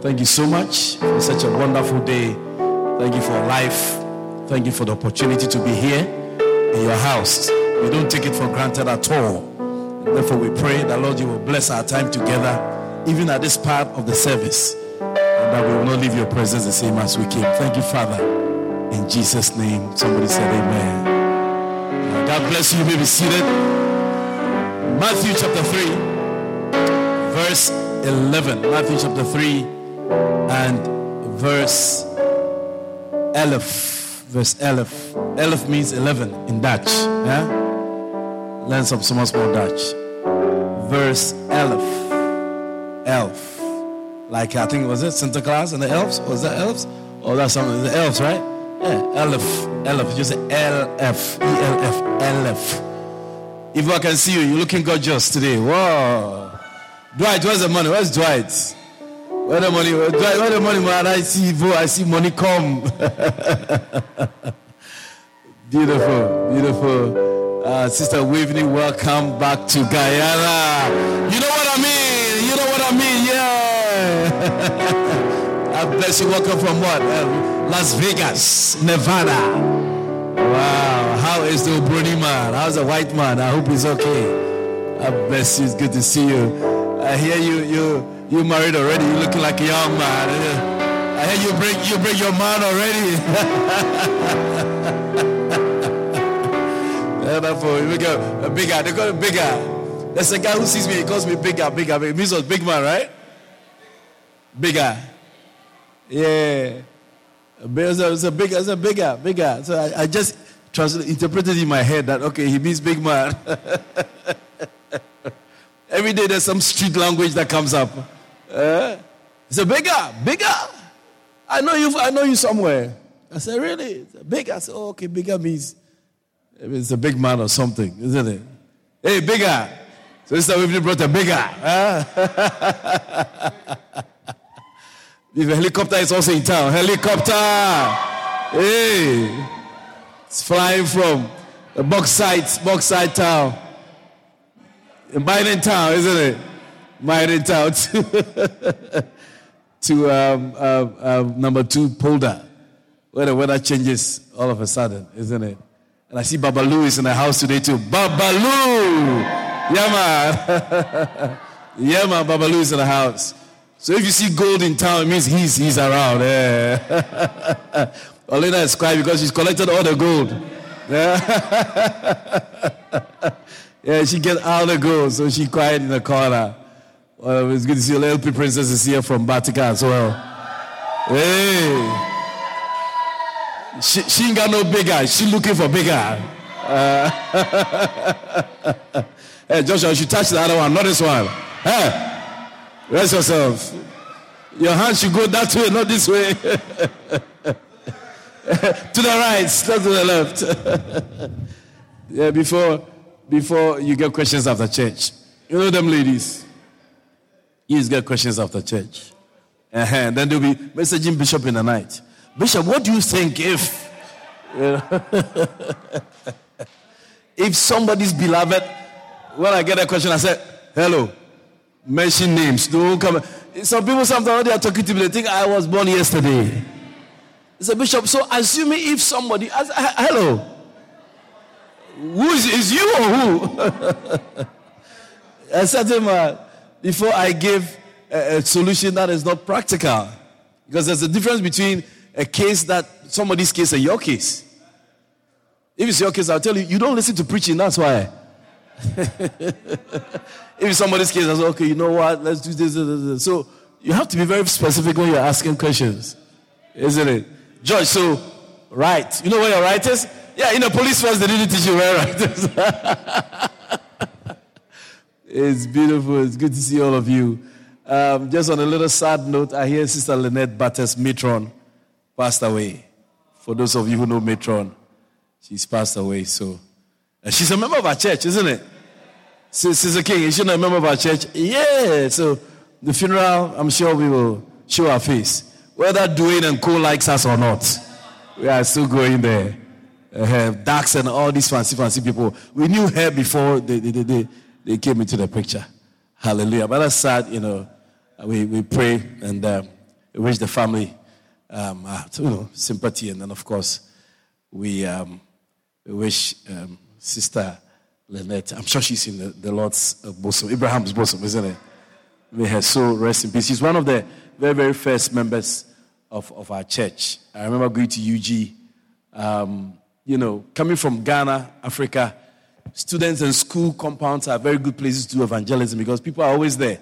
Thank you so much for such a wonderful day. Thank you for life. Thank you for the opportunity to be here in your house. We don't take it for granted at all. Therefore, we pray that Lord, you will bless our time together, even at this part of the service, and that we will not leave your presence the same as we came. Thank you, Father. In Jesus' name, somebody said, Amen. God bless you. You may be seated. Matthew chapter 3, verse 11. Matthew chapter 3 and verse 11. Verse 11. 11 means 11 in Dutch. Yeah? Learn some small, small Dutch. Verse 11. Elf. Like I think was it Santa Claus and the elves? Was that elves? Oh, that's something. The elves, right? Yeah, elf. Elf. Just L F. E L F. Elf. If I can see you, you're looking gorgeous today. Wow. Dwight, where's the money? Where's Dwight? Where the money? Where, the money, man? I see, I see money come. beautiful, beautiful. Uh, Sister Waveney, welcome back to Guyana. You know what I mean? You know what I mean? Yeah. I bless you. Welcome from what? Uh, Las Vegas, Nevada. Wow. How is the Bruni man? How's the white man? I hope he's okay. I bless you. It's good to see you. I hear you you you married already. You looking like a young man. Eh? I hear you bring you bring your man already. Therefore, we go a bigger. They got a bigger. There's a guy who sees me. He calls me bigger, bigger. It means was big man, right? Bigger. Yeah. It's a, bigger. It's a bigger, bigger. So I, I just translated, interpreted in my head that okay, he means big man. Every day there's some street language that comes up. Uh, it's a bigger, bigger. I know you. I know you somewhere. I said, really? Bigger. I said, oh, okay, bigger means it's a big man or something, isn't it? Hey, bigger. So this time we brought a bigger. Huh? if a helicopter is also in town, helicopter. Hey, it's flying from the Bauxite, Bauxite town in Biden Town, isn't it? Biden Town to, to um, um, um, number two, Polder, where the weather changes all of a sudden, isn't it? And I see Babalu is in the house today too. Babalu! Yeah, man, Babalu is in the house. So if you see gold in town, it means he's, he's around. Yeah. Olena is crying because she's collected all the gold. Yeah. Yeah, she get all the gold, so she cried in the corner. Well, it's good to see LP princess is here from Vatican as well. Hey. She, she ain't got no bigger. She looking for bigger. Uh, hey, Joshua, you should touch the other one, not this one. Hey, rest yourself. Your hand should go that way, not this way. to the right, not to the left. yeah, before before you get questions after church. You know them ladies? You get questions after church. Uh-huh. Then they'll be messaging Bishop in the night. Bishop, what do you think if you know, if somebody's beloved, when I get a question, I say, hello, mention names. Don't come. Some people sometimes they are talking to me, they think I was born yesterday. It's a bishop. So assuming if somebody, as, hello, who is, is you or who? I said to him, uh, before I give a, a, solution that is not practical, because there's a difference between a case that somebody's case and your case. If it's your case, I'll tell you, you don't listen to preaching, that's why. if it's somebody's case, I say, okay, you know what, let's do this, this, this. So you have to be very specific when you're asking questions, isn't it? George, so, right. You know where your right is? Yeah, in the police force, they didn't teach you where right it's beautiful. It's good to see all of you. Um, just on a little sad note, I hear Sister Lynette Batters Matron passed away. For those of you who know Matron, she's passed away. So uh, she's a member of our church, isn't it? Sister King, is she not a member of our church? Yeah. So the funeral, I'm sure we will show our face. Whether Dwayne and Co likes us or not, we are still going there. Uh, Dax and all these fancy, fancy people. We knew her before they, they came into the picture. Hallelujah. But that's sad, you know we, we pray and uh, wish the family um, uh, you know, sympathy. And then, of course, we, um, we wish um, Sister Lynette, I'm sure she's in the, the Lord's uh, bosom, Abraham's bosom, isn't it? May her soul rest in peace. She's one of the very, very first members of, of our church. I remember going to UG, um, you know, coming from Ghana, Africa. Students and school compounds are very good places to do evangelism because people are always there.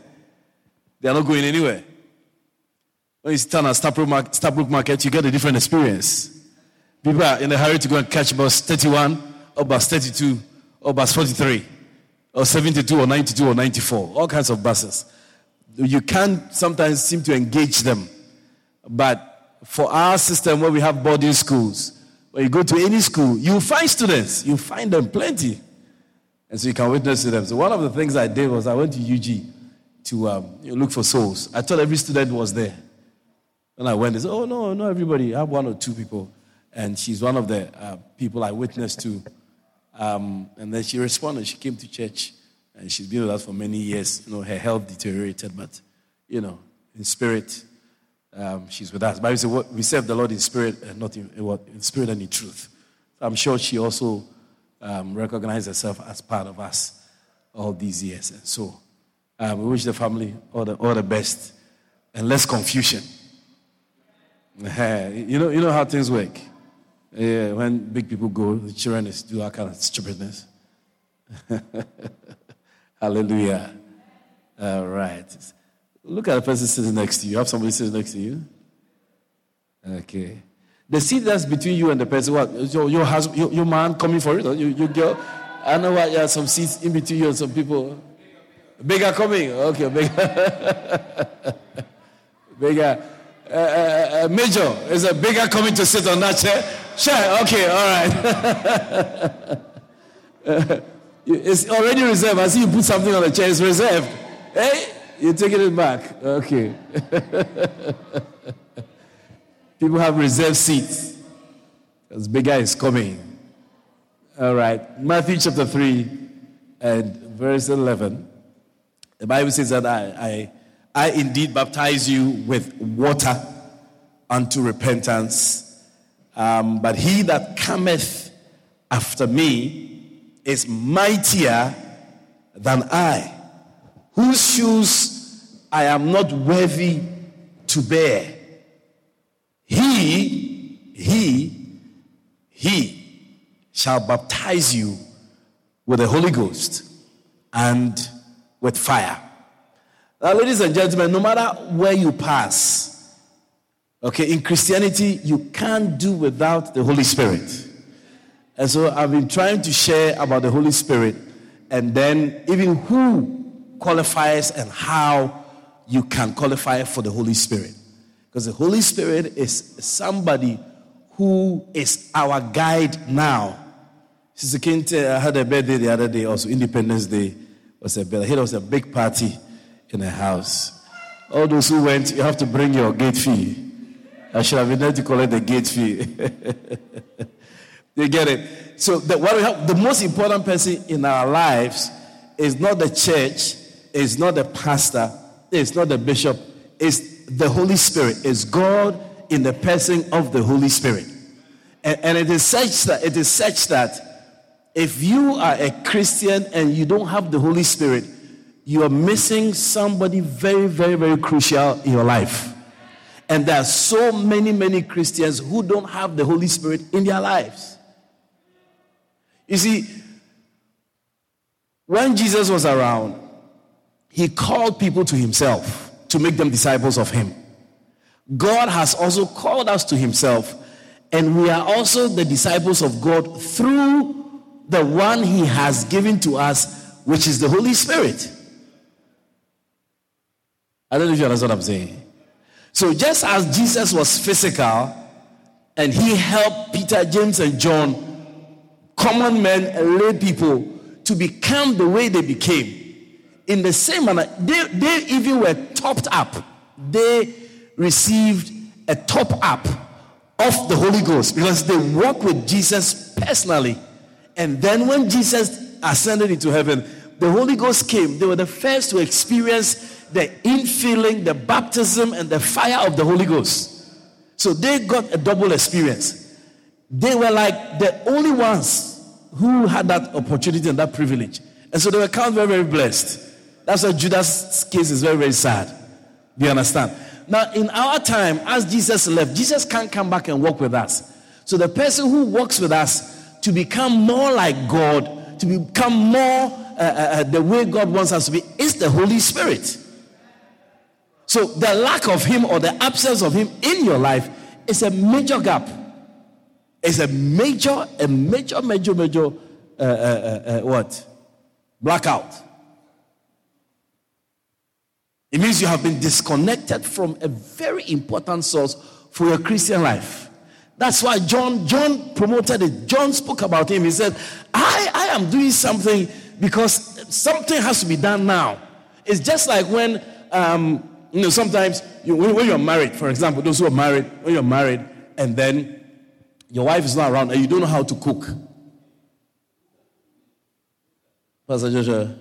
They are not going anywhere. When you stand at Stabroek Market, you get a different experience. People are in a hurry to go and catch bus 31 or bus 32 or bus 43 or 72 or 92 or 94. All kinds of buses. You can sometimes seem to engage them. But for our system where we have boarding schools, when you go to any school, you find students. You find them plenty. And so you can witness to them. So one of the things I did was I went to UG to um, look for souls. I thought every student was there. And I went, they said, Oh, no, not everybody. I have one or two people. And she's one of the uh, people I witnessed to. Um, and then she responded. She came to church and she's been with us for many years. You know, her health deteriorated, but, you know, in spirit, um, she's with us. But we, say, we serve the Lord in spirit and not in, in spirit and in truth. I'm sure she also um, recognized herself as part of us all these years. And so uh, we wish the family all the, all the best and less confusion. You know, you know how things work. Yeah, when big people go, the children is do all kind of stupidness. Hallelujah. All right. Look at the person sitting next to. You have somebody sitting next to you? Okay. The seat that's between you and the person, what? Your, your, husband, your, your man coming for it? Your, your girl? I know what, yeah, some seats in between you and some people. Bigger coming. Okay, bigger. bigger. Uh, uh, uh, major, is a bigger coming to sit on that chair? Sure, okay, all right. it's already reserved. I see you put something on the chair, it's reserved. Hey, you're taking it back. Okay. People have reserved seats. Because bigger is coming. All right. Matthew chapter 3 and verse 11. The Bible says that I, I, I indeed baptize you with water unto repentance. Um, but he that cometh after me is mightier than I, whose shoes I am not worthy to bear. He, he, he shall baptize you with the Holy Ghost and with fire. Now, ladies and gentlemen, no matter where you pass, okay, in Christianity, you can't do without the Holy Spirit. And so I've been trying to share about the Holy Spirit and then even who qualifies and how you can qualify for the Holy Spirit. Because the Holy Spirit is somebody who is our guide now. Sister Kinte I had a birthday the other day, also Independence Day was a big, here was a big party in a house. All those who went, you have to bring your gate fee. I should have been there to collect the gate fee. you get it? So the, what we have, the most important person in our lives is not the church, is not the pastor, it's not the bishop, it's the Holy Spirit. is God in the person of the Holy Spirit. And, and it is such that it is such that if you are a Christian and you don't have the Holy Spirit, you are missing somebody very, very, very crucial in your life. And there are so many, many Christians who don't have the Holy Spirit in their lives. You see, when Jesus was around, he called people to himself to make them disciples of him. God has also called us to himself, and we are also the disciples of God through the one he has given to us, which is the Holy Spirit. I don't know if you understand what I'm saying. So just as Jesus was physical and he helped Peter, James, and John, common men and lay people, to become the way they became, in the same manner, they, they even were topped up. They received a top up of the Holy Ghost because they walked with Jesus personally. And then when Jesus ascended into heaven, the Holy Ghost came. They were the first to experience the infilling, the baptism, and the fire of the Holy Ghost. So they got a double experience. They were like the only ones who had that opportunity and that privilege. And so they were counted very, very blessed. That's why Judas' case is very, very sad. Do you understand? Now, in our time, as Jesus left, Jesus can't come back and walk with us. So the person who walks with us to become more like God, to become more uh, uh, uh, the way God wants us to be, is the Holy Spirit. So the lack of Him or the absence of Him in your life is a major gap. It's a major, a major, major, major, uh, uh, uh, what? Blackout. It means you have been disconnected from a very important source for your Christian life. That's why John John promoted it. John spoke about him. He said, "I I am doing something because something has to be done now." It's just like when um, you know sometimes you, when, when you're married, for example, those who are married, when you're married, and then your wife is not around and you don't know how to cook. Pastor Joshua,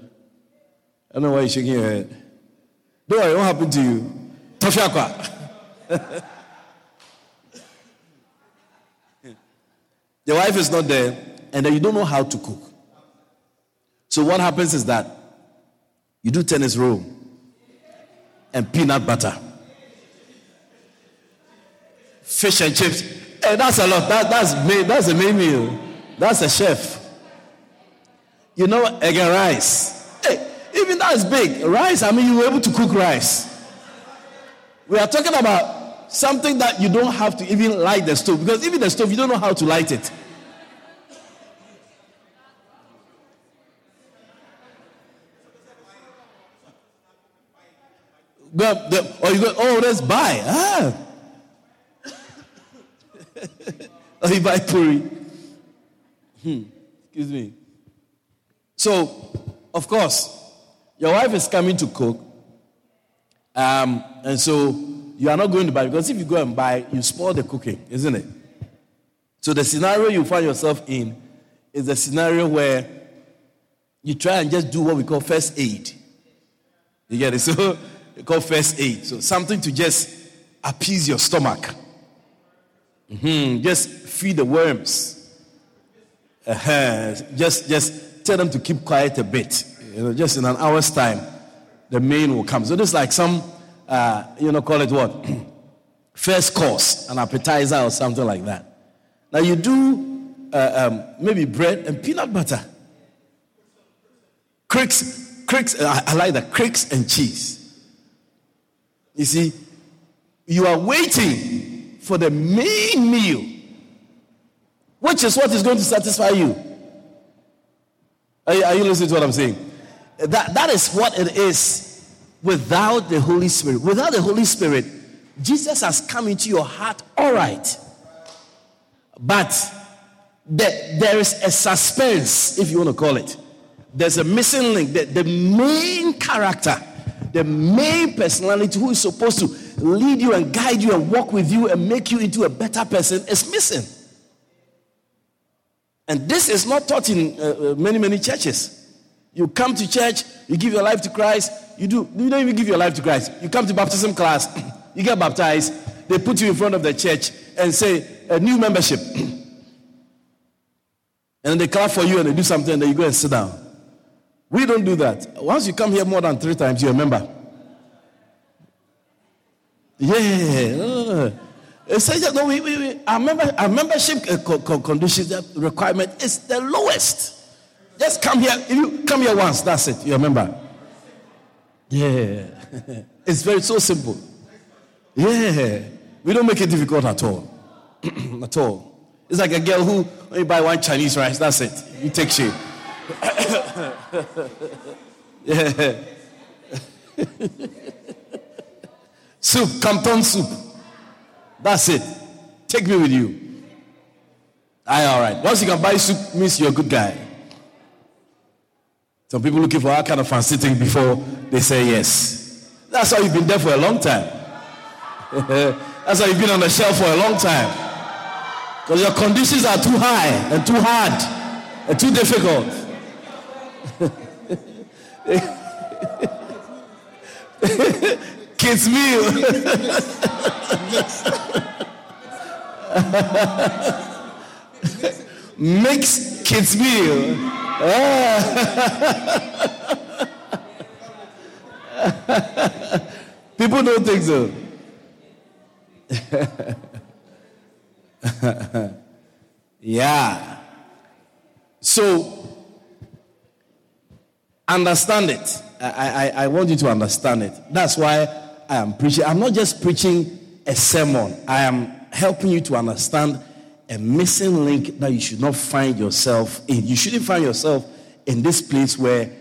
I don't know why you're shaking your head. Don't worry, what happened to you? Tofiakwa. The wife is not there, and then you don't know how to cook. So what happens is that you do tennis roll and peanut butter, fish and chips. Hey, that's a lot. That, that's that's a main meal. That's a chef. You know, egg and rice. Even that is big. Rice, I mean, you were able to cook rice. We are talking about something that you don't have to even light the stove because even the stove, you don't know how to light it. Go, the, or you go, oh, let's buy. Ah. or you buy puri. Hmm. Excuse me. So, of course, your wife is coming to cook. Um, and so you are not going to buy because if you go and buy, you spoil the cooking, isn't it? So the scenario you find yourself in is a scenario where you try and just do what we call first aid. You get it? So we call first aid. So something to just appease your stomach. Mm-hmm. Just feed the worms. Uh-huh. Just, just tell them to keep quiet a bit. You know, just in an hour's time, the main will come. So this is like some, uh, you know, call it what? First course, an appetizer or something like that. Now you do uh, um, maybe bread and peanut butter. Crix, Crix, I, I like that, Crix and cheese. You see, you are waiting for the main meal, which is what is going to satisfy you. Are you listening to what I'm saying? That, that is what it is without the Holy Spirit. Without the Holy Spirit, Jesus has come into your heart, all right. But the, there is a suspense, if you want to call it. There's a missing link. The, the main character, the main personality who is supposed to lead you and guide you and walk with you and make you into a better person is missing. And this is not taught in uh, uh many, many churches. You come to church, you give your life to Christ, you do you don't even give your life to Christ. You come to baptism class, you get baptized, they put you in front of the church and say a new membership. and they clap for you and they do something and then you go and sit down. We don't do that. Once you come here more than three times, you're a member. Yeah. It says no, we, we, we, our, member, our membership conditions requirement is the lowest. Just come here. If you come here once, that's it. You remember? Yeah. it's very so simple. Yeah. We don't make it difficult at all. at all. It's like a girl who when you buy one Chinese rice, that's it. You take shape. yeah. Soup, Campton soup. That's it. Take me with you. Aye, all right. Once you can buy soup, means you're a good guy. Some people looking for that kind of fancy thing before they say yes. That's why you've been there for a long time. That's why you've been on the shelf for a long time. Because your conditions are too high and too hard and too difficult. Kids meal. Mix kids meal. Ah. People don't think so. yeah. So, understand it. I, I, I want you to understand it. That's why I am preaching. I'm not just preaching a sermon, I am helping you to understand a missing link that you should not find yourself in. You shouldn't find yourself in this place where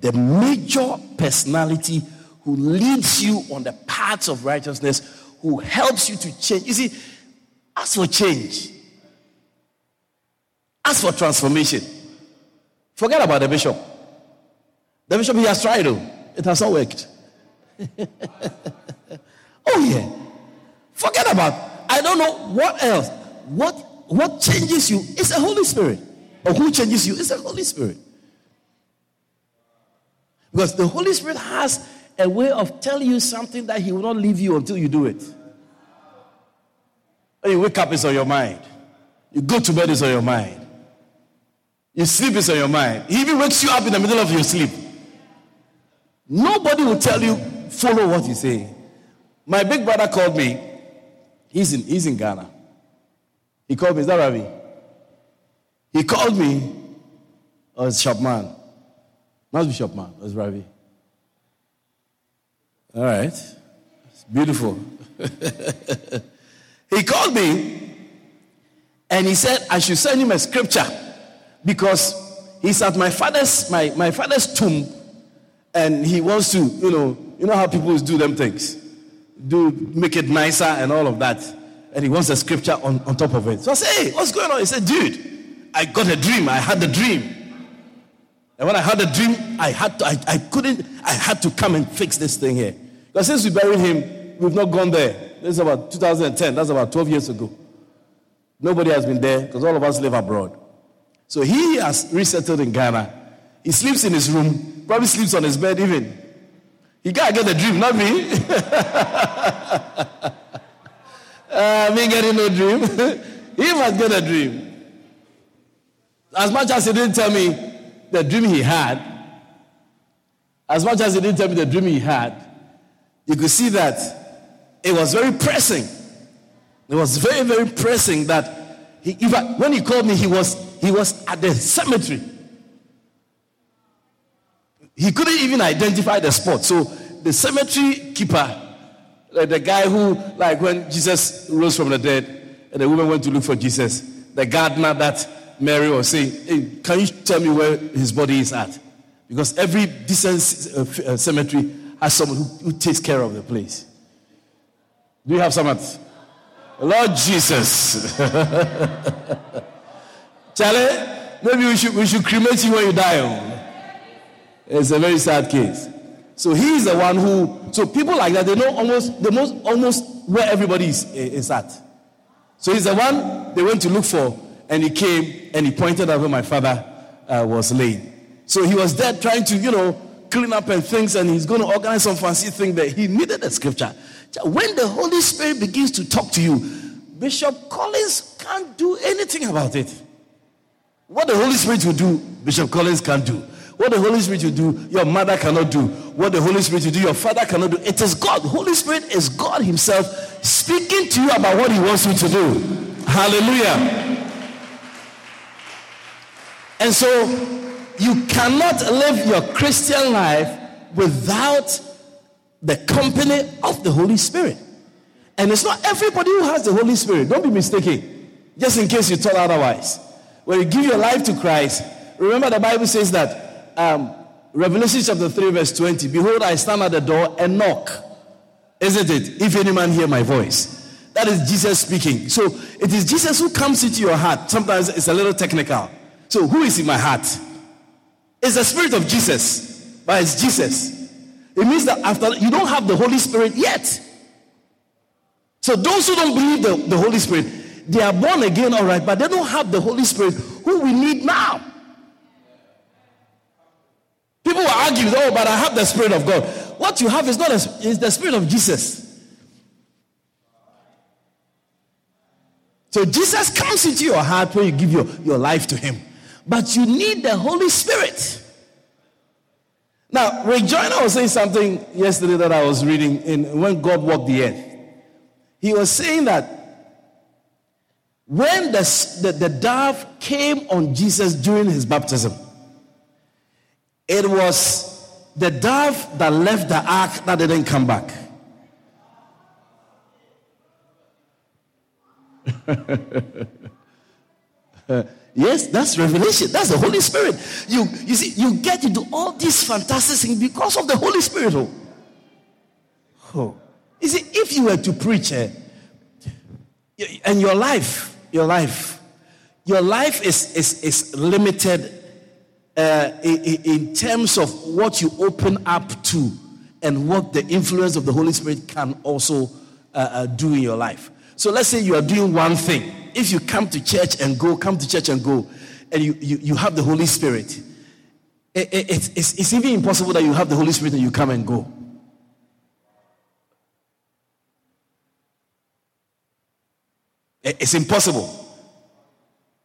the major personality who leads you on the paths of righteousness, who helps you to change. You see, ask for change, ask for transformation. Forget about the bishop. The bishop, he has tried, though. It has not worked. oh, yeah. Forget about, I don't know what else. What, what changes you is the Holy Spirit. Or who changes you is the Holy Spirit. Because the Holy Spirit has a way of telling you something that He will not leave you until you do it. When you wake up, it's on your mind. You go to bed, it's on your mind. You sleep, it's on your mind. He even wakes you up in the middle of your sleep. Nobody will tell you, follow what you say. My big brother called me. He's in, he's in Ghana. He called me. Is that Ravi? He called me. Oh, it's Shopman. Must be Shopman. It's Ravi. All right. It's beautiful. he called me and he said I should send him a scripture because he's at my father's my, my father's tomb and he wants to, you know, you know how people do them things. Do make it nicer and all of that. And he wants a scripture on, on top of it. So I say, Hey, what's going on? He said, Dude, I got a dream. I had a dream. And when I had a dream, I had to, I, I couldn't, I had to come and fix this thing here. Because since we buried him, we've not gone there. This is about 2010. That's about 12 years ago. Nobody has been there because all of us live abroad. So he has resettled in Ghana. He sleeps in his room, probably sleeps on his bed even. He can't get the dream, not me. uh, me getting no dream. he must get a dream. As much as he didn't tell me the dream he had, as much as he didn't tell me the dream he had, you could see that it was very pressing. It was very, very pressing that he, when he called me, he was, he was at the cemetery. He couldn't even identify the spot. So the cemetery keeper, like the guy who, like when Jesus rose from the dead and the woman went to look for Jesus, the gardener that Mary was saying, hey, Can you tell me where his body is at? Because every decent uh, uh, cemetery has someone who, who, takes care of the place. Do you have someone? Lord Jesus. Charlie, maybe we should, we should cremate you when you die. Oh. It's a very sad case. So he's the one who. So people like that, they know almost the most almost where everybody is, is at. So he's the one they went to look for, and he came and he pointed out where my father uh, was laid. So he was there trying to, you know, clean up and things, and he's going to organize some fancy thing there. He needed a scripture. When the Holy Spirit begins to talk to you, Bishop Collins can't do anything about it. What the Holy Spirit will do, Bishop Collins can't do. What the Holy Spirit will do, your mother cannot do. What the Holy Spirit will do, your father cannot do. It is God. Holy Spirit is God Himself speaking to you about what He wants you to do. Hallelujah. And so you cannot live your Christian life without the company of the Holy Spirit. And it's not everybody who has the Holy Spirit. Don't be mistaken. Just in case you thought otherwise. When you give your life to Christ, remember the Bible says that um, Revelation chapter 3, verse 20 Behold, I stand at the door and knock. Isn't it? If any man hear my voice. That is Jesus speaking. So it is Jesus who comes into your heart. Sometimes it's a little technical. So who is in my heart? It's the Spirit of Jesus, but it's Jesus. It means that after you don't have the Holy Spirit yet. So those who don't believe the, the Holy Spirit, they are born again, all right, but they don't have the Holy Spirit who we need now. People will argue, oh, but I have the Spirit of God. What you have is not a, is the Spirit of Jesus. So Jesus comes into your heart when you give your, your life to Him. But you need the Holy Spirit. Now, Ray was saying something yesterday that I was reading in when God walked the earth. He was saying that when the, the, the dove came on Jesus during his baptism, it was the dove that left the ark that didn't come back. yes, that's revelation. That's the Holy Spirit. You, you see, you get into all these fantastic things because of the Holy Spirit. Oh. oh. You see, if you were to preach, eh, and your life, your life, your life is, is, is limited uh, in, terms of what you open up to and what the influence of the Holy Spirit can also uh, uh, do in your life. So let's say you are doing one thing. If you come to church and go, come to church and go, and you, you, you have the Holy Spirit, it, it, it's, it's, it's even impossible that you have the Holy Spirit and you come and go. It's impossible.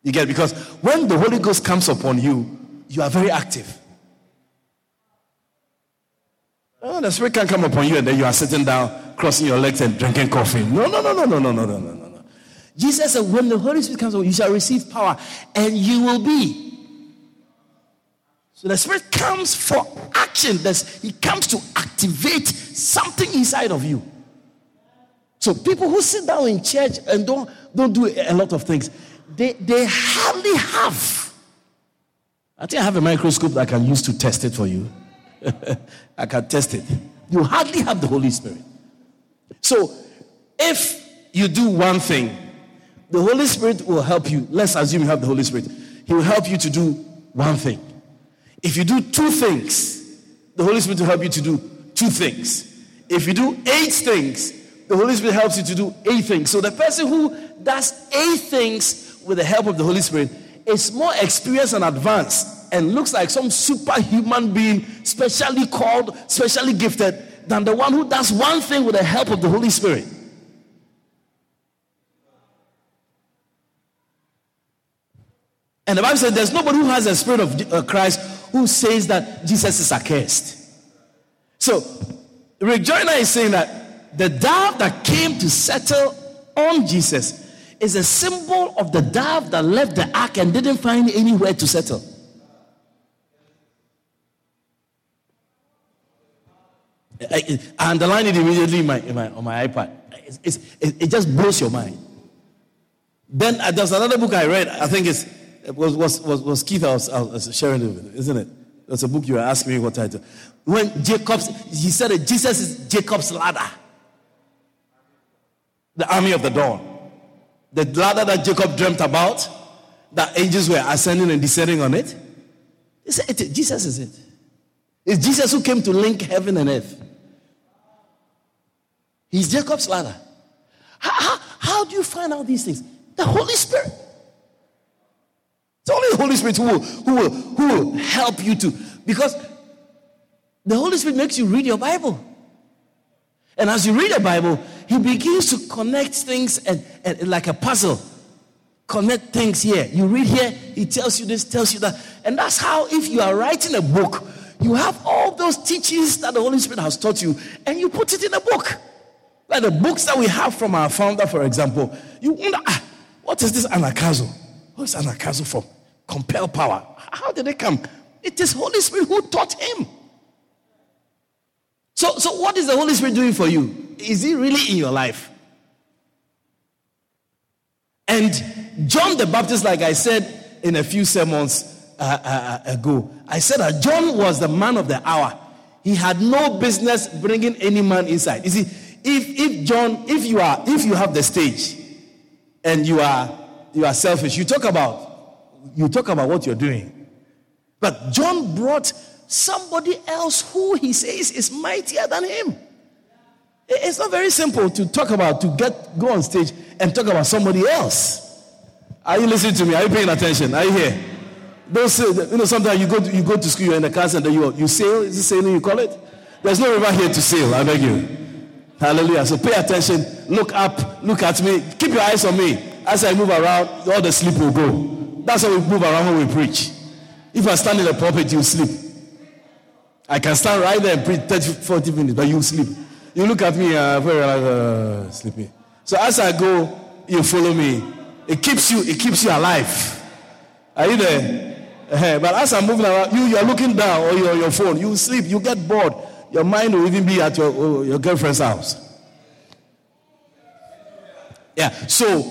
You get it? Because when the Holy Ghost comes upon you, you are very active. Oh, the Spirit can come upon you and then you are sitting down, crossing your legs and drinking coffee. No, no, no, no, no, no, no, no, no, no. Jesus said, when the Holy Spirit comes upon you, shall receive power and you will be. So the Spirit comes for action. He comes to activate something inside of you. So people who sit down in church and don't, don't do a lot of things, they, they hardly have. I think I have a microscope that I can use to test it for you. I can test it. You hardly have the Holy Spirit. So, if you do one thing, the Holy Spirit will help you. Let's assume you have the Holy Spirit. He will help you to do one thing. If you do two things, the Holy Spirit will help you to do two things. If you do eight things, the Holy Spirit helps you to do eight things. So the person who does eight things with the help of the Holy Spirit is more experienced and advanced and looks like some superhuman being, specially called, specially gifted, than the one who does one thing with the help of the Holy Spirit. And the Bible says there's nobody who has the spirit of uh, Christ who says that Jesus is accursed. So, Rick is saying that the doubt that came to settle on Jesus is a symbol of the dove that left the ark and didn't find anywhere to settle. I, I underline it immediately in my, in my, on my iPad. It's, it's, it, it, just blows your mind. Then uh, there's another book I read. I think it's, it was, was, was, was Keith I was, I was sharing it with, isn't it? That's a book you were asking me what title. When Jacob's, he said that Jesus is Jacob's ladder. The army of the dawn. The ladder that Jacob dreamt about, that angels were ascending and descending on it. He said, Jesus is it. It's Jesus who came to link heaven and earth. He's Jacob's ladder. How, how, how do you find out these things? The Holy Spirit. It's only the Holy Spirit who will, who will, who will help you to. Because the Holy Spirit makes you read your Bible. And as you read the Bible, He begins to connect things and, like a puzzle. Connect things here. You read here, He tells you this, tells you that. And that's how, if you are writing a book, you have all those teachings that the Holy Spirit has taught you, and you put it in a book. Like the books that we have from our founder, for example, you wonder, ah, what is this anagkazo? What is anagkazo from? Compel power. How did it come? It is Holy Spirit who taught him. So, so what is the Holy Spirit doing for you? Is he really in your life? And John the Baptist, like I said in a few sermons uh, uh, uh ago, I said that John was the man of the hour. He had no business bringing any man inside. You see, if if John, if you are, if you have the stage and you are you are selfish, you talk about you talk about what you're doing. But John brought somebody else who he says is mightier than him. It's not very simple to talk about, to get go on stage and talk about somebody else. Are you listening to me? Are you paying attention? Are you here? Don't say, uh, you know, sometimes you go to, you go to school, you're in the class, and then you, you sail. Is it sailing you call it? There's no river here to sail, I beg you. Hallelujah. So pay attention, look up, look at me, keep your eyes on me. As I move around, all the sleep will go. That's how we move around when we preach. If I stand in the pulpit, you sleep. I can stand right there and preach 30, 40 minutes, but you sleep. You look at me, uh, very uh, sleepy. So as I go, you follow me. It keeps you, it keeps you alive. Are you there? Uh, but as I'm moving around, you you're looking down or your your phone. You sleep. You get bored. Your mind will even be at your uh, your girlfriend's house. Yeah. So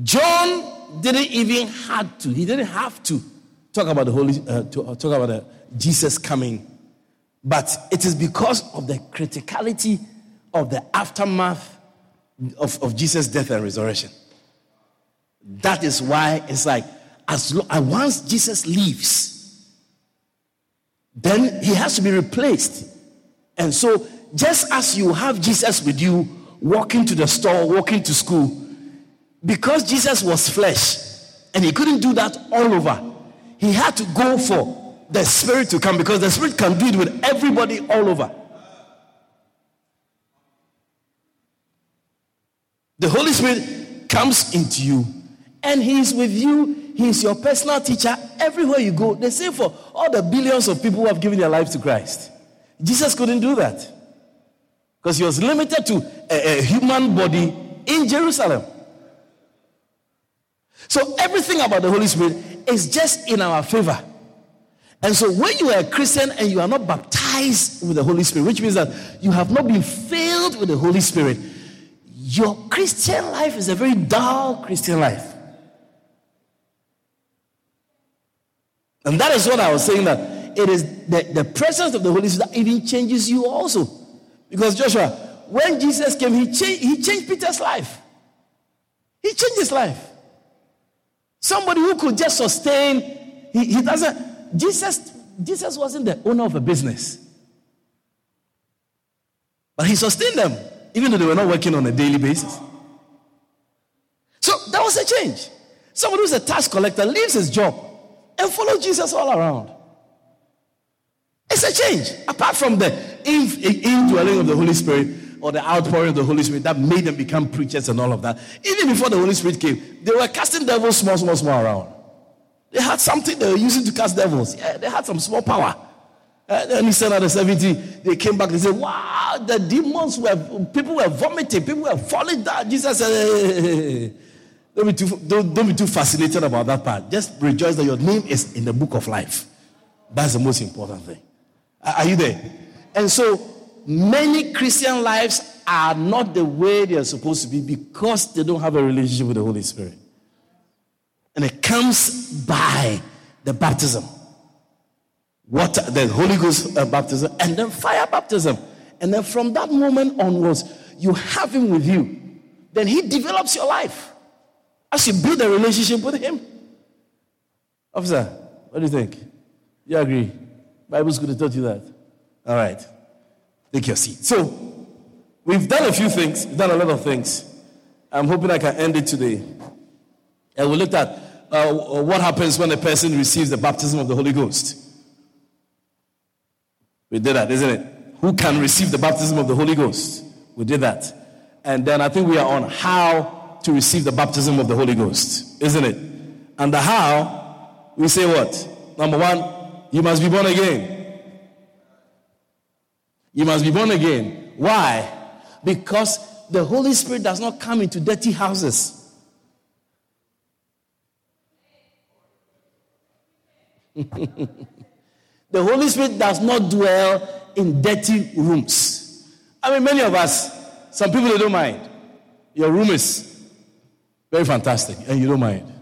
John didn't even had to. He didn't have to talk about the Holy uh, to, uh, talk about the Jesus coming but it is because of the criticality of the aftermath of, of Jesus' death and resurrection. That is why it's like, as lo- once Jesus leaves, then he has to be replaced. And so, just as you have Jesus with you, walking to the store, walking to school, because Jesus was flesh and he couldn't do that all over, he had to go for the Spirit to come because the Spirit can do it with everybody all over. The Holy Spirit comes into you and He is with you. He is your personal teacher everywhere you go. The same for all the billions of people who have given their lives to Christ. Jesus couldn't do that because He was limited to a, a human body in Jerusalem. So everything about the Holy Spirit is just in our favor. And so when you are a Christian and you are not baptized with the Holy Spirit, which means that you have not been filled with the Holy Spirit, your Christian life is a very dull Christian life. And that is what I was saying that it is the, the presence of the Holy Spirit that even changes you also. Because Joshua, when Jesus came, he changed, he changed Peter's life. He changed his life. Somebody who could just sustain, he, he doesn't, Jesus, Jesus wasn't the owner of a business. But he sustained them, even though they were not working on a daily basis. So that was a change. Somebody who's a tax collector leaves his job and follows Jesus all around. It's a change. Apart from the indwelling of the Holy Spirit or the outpouring of the Holy Spirit that made them become preachers and all of that. Even before the Holy Spirit came, they were casting devils small, small, small around. They had something they were using to cast devils. Yeah, they had some small power. And then he said at the 70, they came back They said, Wow, the demons were, people were vomiting, people were falling down. Jesus said, hey. Don't, be too, don't, don't be too fascinated about that part. Just rejoice that your name is in the book of life. That's the most important thing. Are you there? And so, many Christian lives are not the way they are supposed to be because they don't have a relationship with the Holy Spirit. And it comes by the baptism. Water, the Holy Ghost uh, baptism, and then fire baptism. And then from that moment onwards, you have Him with you. Then He develops your life as you build a relationship with Him. Officer, what do you think? You agree? Bible's going to taught you that. All right. Take your seat. So, we've done a few things, we've done a lot of things. I'm hoping I can end it today. And we looked at uh, what happens when a person receives the baptism of the Holy Ghost. We did that, isn't it? Who can receive the baptism of the Holy Ghost? We did that. And then I think we are on how to receive the baptism of the Holy Ghost, isn't it? And the how, we say what? Number one, you must be born again. You must be born again. Why? Because the Holy Spirit does not come into dirty houses. the Holy Spirit does not dwell in dirty rooms. I mean, many of us, some people they don't mind. Your room is very fantastic, and you don't mind.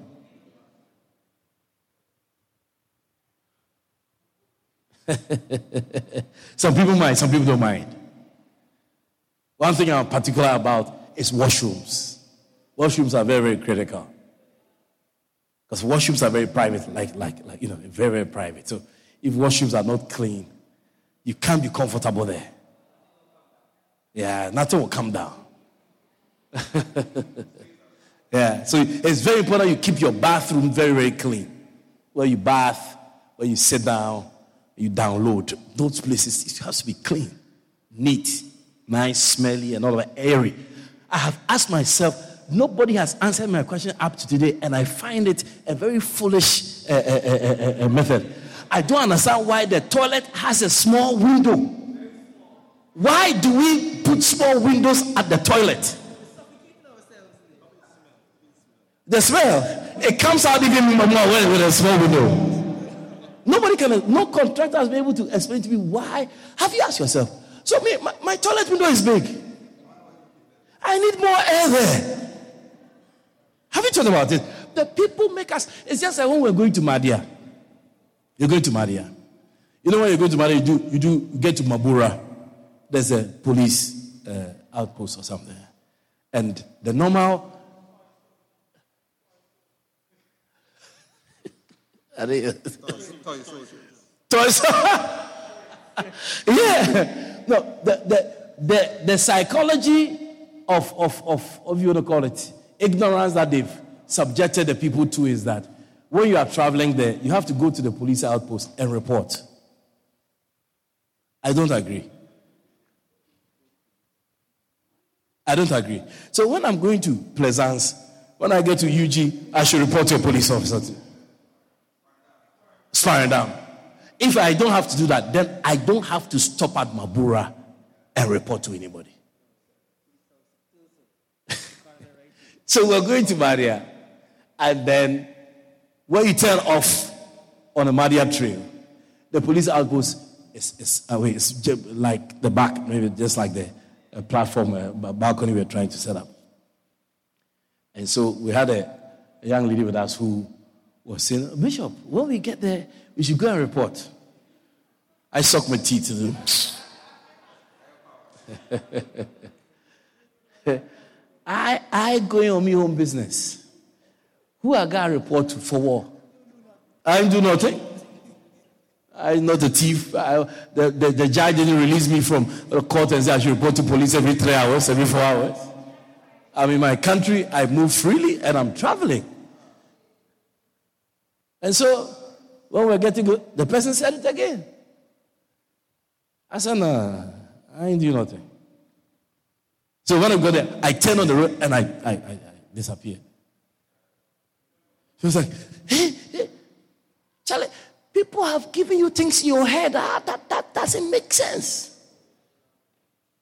some people mind, some people don't mind. One thing I'm particular about is washrooms. Washrooms are very, very critical. Because washrooms are very private, like, like, like, you know, very, very private. So if washrooms are not clean, you can't be comfortable there. Yeah, nothing will come down. yeah, so it's very important you keep your bathroom very, very clean. Where you bath, where you sit down, you download. Those places, it has to be clean, neat, nice, smelly, and all of that airy. I have asked myself, nobody has answered my question up to today, and I find it a very foolish uh, uh, uh, method. I don't understand why the toilet has a small window. Why do we put small windows at the toilet? The smell, it comes out even more with a small window. Nobody can, no contractor has been able to explain to me why. Have you asked yourself? So me, my, my toilet window is big. I need more air there. Have you thought about it? The people make us, it's just like when we're going to Mahdia. You're going to Mahdia. You know when you're going to Mahdia, you do, you do you get to Mabura. There's a police uh, outpost or something. And the normal Toys. yeah. No, the, the, the, the psychology of, of, of, of, you want to call it, ignorance that they've subjected the people to is that when you are traveling there, you have to go to the police outpost and report. I don't agree. I don't agree. So when I'm going to Plaisance, when I get to UG, I should report to a police officer. Sparring down. If I don't have to do that, then I don't have to stop at Mabura and report to anybody. So we're going to Mahdia, and then when you turn off on a Maria trail, the police outpost is, away. Uh, it's like the back, maybe just like the uh, platform, uh, a balcony we're trying to set up. And so we had a, a young lady with us who was saying, Bishop, when we get there, we should go and report. I suck my teeth. I I going on my own business. Who I got report for war? I do nothing. I'm not a thief. I, the, the, the judge didn't release me from the court and say I should report to police every three hours, every four hours. I'm in my country. I move freely and I'm traveling. And so when we're getting good, the person said it again. I said, no, I ain't doing nothing. So when I go there, I turn on the road and I, I, I, I disappear. She was like, hey, hey, Charlie, people have given you things in your head. Ah, that, that doesn't make sense.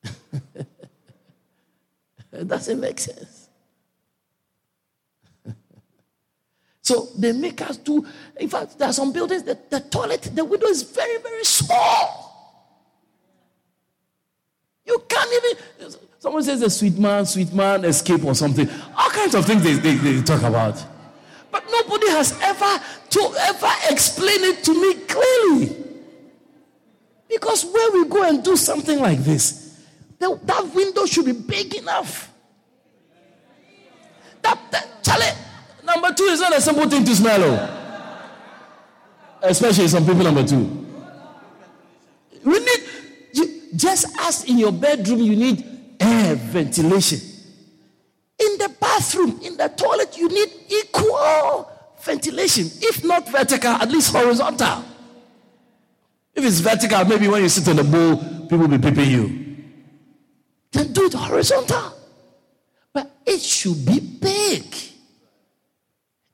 it doesn't make sense. So they make us do, in fact, there are some buildings that the toilet, the window is very, very small. You can't even, someone says a sweet man, sweet man, escape or something. All kinds of things they, they, they talk about. But nobody has ever to ever explain it to me clearly. Because when we go and do something like this, the, that window should be big enough. That, that Charlie, Number two is not a simple thing to smell. Oh. Especially some people, number two. We need, you, just as in your bedroom, you need air ventilation. In the bathroom, in the toilet, you need equal ventilation. If not vertical, at least horizontal. If it's vertical, maybe when you sit on the bowl, people will be peeping you. Then do it horizontal. But it should be big.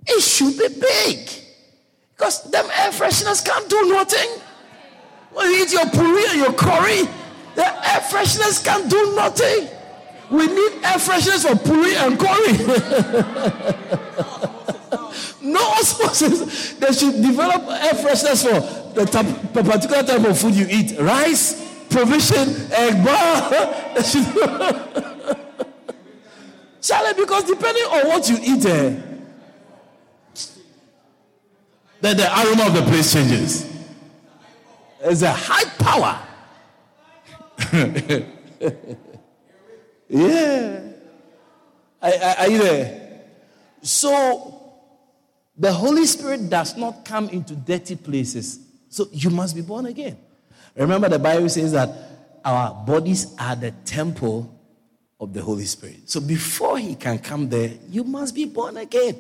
It should be big. Because them air fresheners can't do nothing. When you eat your puri and your curry, the air fresheners can't do nothing. We need air fresheners for puri and curry. no osmosis. They should develop air fresheners for the particular type of food you eat. Rice, provision, egg bar. Charlie, because depending on what you eat, eh, then the aroma of the place changes. It's a high power. Yeah. Are, are, you there? So, the Holy Spirit does not come into dirty places. So, you must be born again. Remember, the Bible says that our bodies are the temple of the Holy Spirit. So, before He can come there, you must be born again.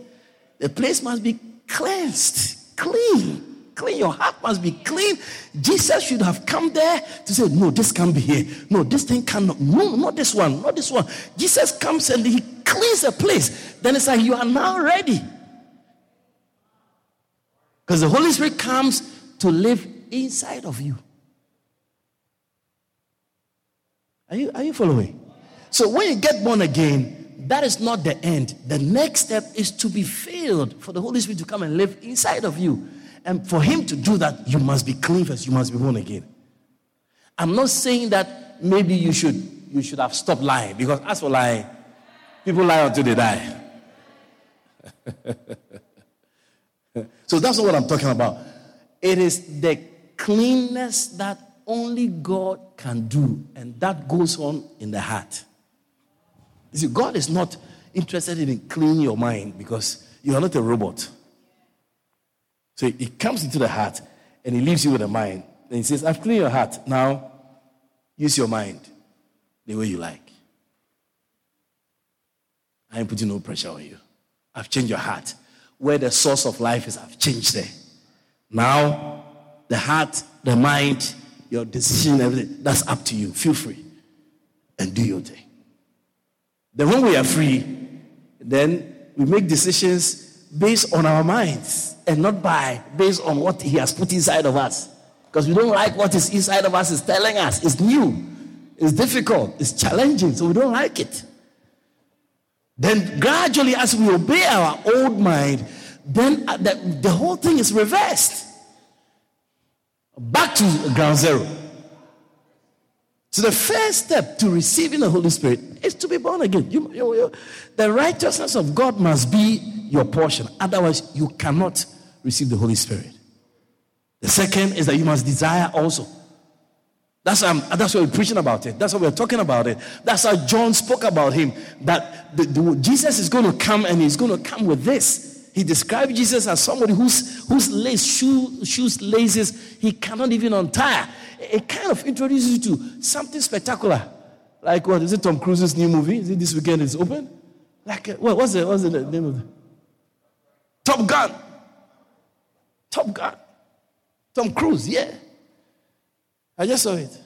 The place must be cleansed, clean clean. Your heart must be clean. Jesus should have come there to say, No, this can't be here. No, this thing cannot. No, not this one. Not this one. Jesus comes and he cleans the place. Then it's like you are now ready. Because the Holy Spirit comes to live inside of you. Are you, are you following? So when you get born again, that is not the end. The next step is to be filled for the Holy Spirit to come and live inside of you. And for him to do that, you must be clean first. You must be born again. I'm not saying that maybe you should you should have stopped lying because as for lying, people lie until they die. so that's not what I'm talking about. It is the cleanness that only God can do, and that goes on in the heart. You see, God is not interested in cleaning your mind because you are not a robot. So it comes into the heart and he leaves you with a mind. And he says, I've cleaned your heart. Now use your mind the way you like. I am putting no pressure on you. I've changed your heart. Where the source of life is, I've changed there. Now, the heart, the mind, your decision, everything, that's up to you. Feel free and do your thing. Then, when we are free, then we make decisions based on our minds and not by based on what he has put inside of us. Because we don't like what is inside of us is telling us. It's new, it's difficult, it's challenging, so we don't like it. Then gradually, as we obey our old mind, then uh, the, the whole thing is reversed. Back to ground zero. So the first step to receiving the Holy Spirit is to be born again. You, you, you, the righteousness of God must be your portion. Otherwise, you cannot receive the Holy Spirit. The second is that you must desire also. That's, um, that's why we're preaching about it. That's why we're talking about it. That's how John spoke about him. That the, the, Jesus is going to come and he's going to come with this. He described Jesus as somebody whose, whose lace, shoe, shoes laces he cannot even untie. It kind of introduces you to something spectacular. Like what? Is it Tom Cruise's new movie? Is it this weekend it's open? Like, uh, what, what's, the, what's the name of it? Top Gun. Top Gun. Tom Cruise, yeah. I just saw it.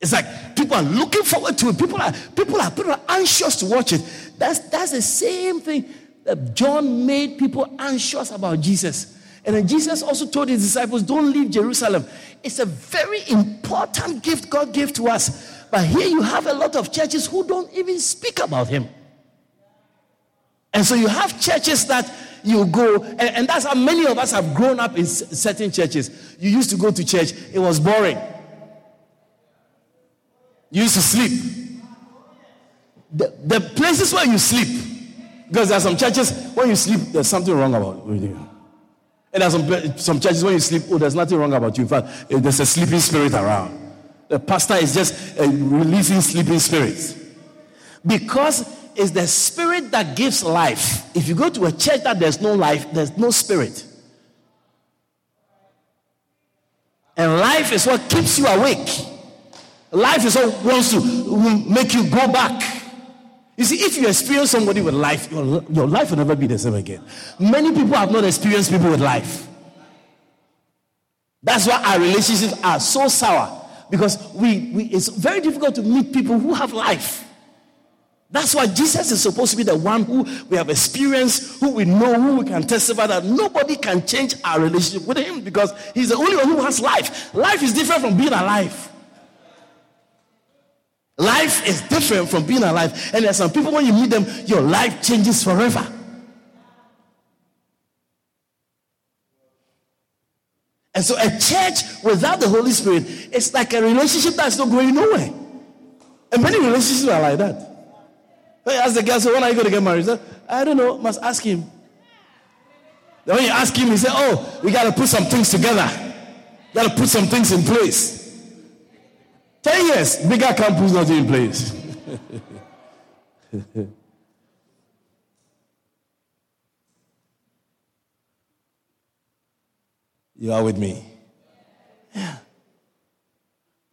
It's like people are looking forward to it. People are people are people are anxious to watch it. That's that's the same thing that John made people anxious about Jesus. And then Jesus also told his disciples, Don't leave Jerusalem. It's a very important gift God gave to us. But here you have a lot of churches who don't even speak about him. And so you have churches that you go, and, and, that's how many of us have grown up in certain churches. You used to go to church, it was boring. You used to sleep. The, the places where you sleep, because there are some churches, when you sleep, there's something wrong about you. And there are some, some churches, when you sleep, oh, there's nothing wrong about you. In fact, eh, there's a sleeping spirit around. The pastor is just uh, releasing sleeping spirits. Because it's the spirit that gives life. If you go to a church that there's no life, there's no spirit. And life is what keeps you awake. Life is what wants to make you go back. You see, if you experience somebody with life, your, your life will never be the same again. Many people have not experienced people with life. That's why our relationships are so sour. Because we, we, it's very difficult to meet people who have life. That's why Jesus is supposed to be the one who we have experienced, who we know, who we can testify that nobody can change our relationship with him because he's the only one who has life. Life is different from being alive. Life is different from being alive. And there are some people, when you meet them, your life changes forever. And so, a church without the Holy Spirit is like a relationship that's not going nowhere. And many relationships are like that. When you ask the guy, so when are you going to get married? I don't know, must ask him. Then when you ask him, he said, Oh, we got to put some things together. Got to put some things in place. 10 years, bigger campus not in place. you are with me? Yeah.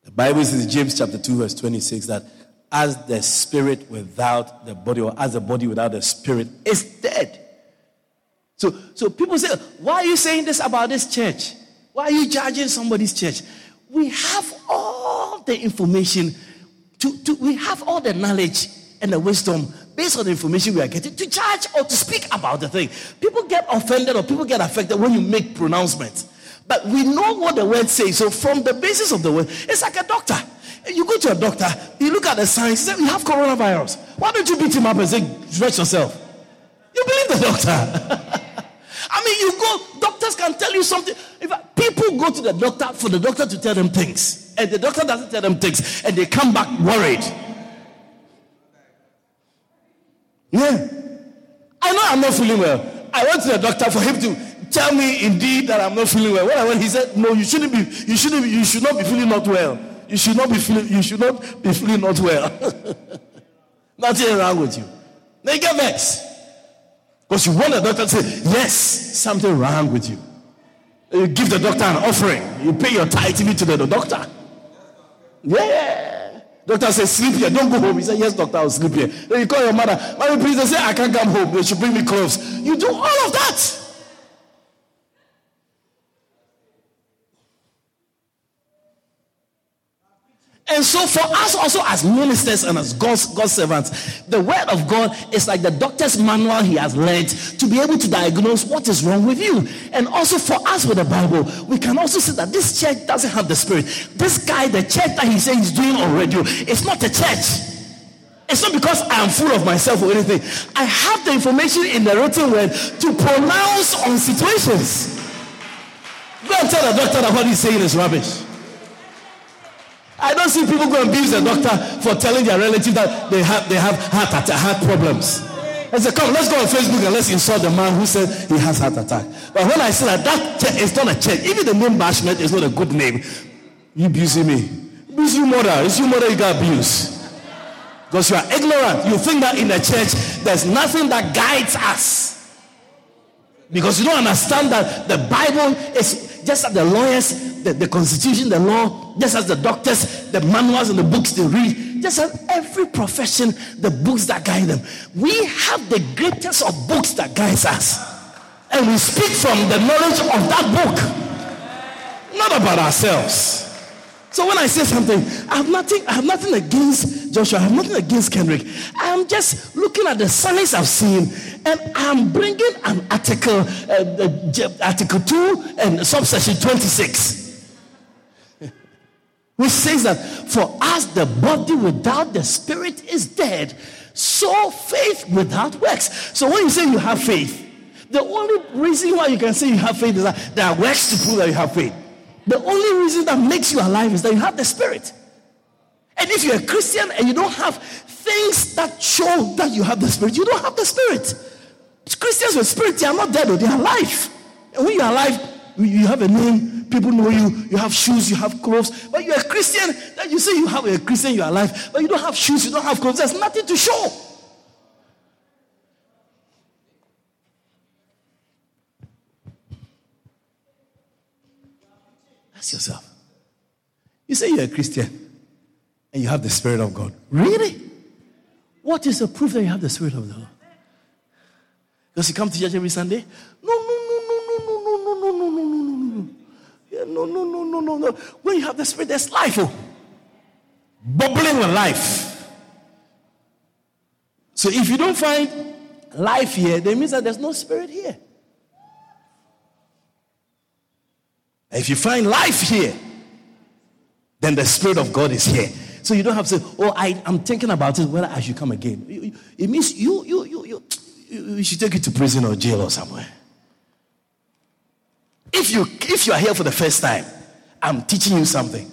The Bible says, James chapter 2, verse 26, that as the spirit without the body, or as the body without the spirit, is dead. So, so people say, why are you saying this about this church? Why are you judging somebody's church? We have all the information, to, to, we have all the knowledge and the wisdom based on the information we are getting to judge or to speak about the thing. People get offended or people get affected when you make pronouncements. But we know what the word says. So, from the basis of the word, it's like a doctor. You go to a doctor, you look at the signs, you have coronavirus. Why don't you beat him up and say, Stretch yourself? You believe the doctor. I mean, you go, doctors can tell you something. If people go to the doctor for the doctor to tell them things, and the doctor doesn't tell them things, and they come back worried. Yeah. I know I'm not feeling well. I went to the doctor for him to tell me indeed that I'm not feeling well. When he said, No, you shouldn't be, you shouldn't you should not be feeling not well. You should not be feeling, you should not be feeling not well. Nothing wrong with you. They get vexed. Because you want the doctor to say, yes, something wrong with you. You give the doctor an offering. You pay your tithe to the doctor. Yeah. Doctor says, sleep here. Don't go home. He said, yes, doctor, I'll sleep here. Then you call your mother. Mommy, please. They say, I can't come home. They should bring me clothes. You do all of that. And so, for us also as ministers and as God's, God's servants, the word of God is like the doctor's manual he has learned to be able to diagnose what is wrong with you. And also, for us with the Bible, we can also see that this church doesn't have the spirit. This guy, the church that he says he's doing on radio, it's not a church. It's not because I am full of myself or anything. I have the information in the written word to pronounce on situations. Go and tell the doctor that what he's saying is rubbish. I don't see people go and abuse the doctor for telling their relative that they have they have heart attack, heart problems. I said, come, let's go on Facebook and let's insult the man who said he has heart attack. But when I say that that is not a church, even the name Bashment is not a good name. You abusing me. Abuse your mother. It's your mother you got abused. Because you are ignorant. You think that in the church there's nothing that guides us. Because you don't understand that the Bible is just as the lawyers, the, the constitution, the law, just as the doctors, the manuals and the books they read, just as every profession, the books that guide them. We have the greatest of books that guides us. And we speak from the knowledge of that book, not about ourselves. So when I say something, I have nothing, I have nothing against Joshua, I have nothing against Kendrick. I am just looking at the signs I've seen, and I'm bringing an article, uh, uh, article 2 and subsection 26, which says that for us the body without the spirit is dead, so faith without works. So when you say you have faith, the only reason why you can say you have faith is that there are works to prove that you have faith. The only reason that makes you alive is that you have the Spirit. And if you're a Christian and you don't have things that show that you have the Spirit, you don't have the Spirit. Christians with Spirit, they are not dead, oh, they are alive. And when you're alive, you have a name, people know you, you have shoes, you have clothes. But you're a Christian, that you say you have a Christian, you're alive, but you don't have shoes, you don't have clothes, there's nothing to show. Ask yourself. You say you're a Christian and you have the Spirit of God. Really? What is the proof that you have the Spirit of the Lord? Does he come to church every Sunday? No, no, no, no, no, no, no, no, no, no, no, no, no. No. Yeah, no, no, no, no, no, no. When you have the Spirit, there's life. Oh. Bubbling with life. So if you don't find life here, that means that there's no Spirit here. If you find life here, then the Spirit of God is here. So you don't have to say, oh, I, I'm thinking about it, whether I should come again. It means you, you, you, you, you should take it to prison or jail or somewhere. If you, if you are here for the first time, I'm teaching you something.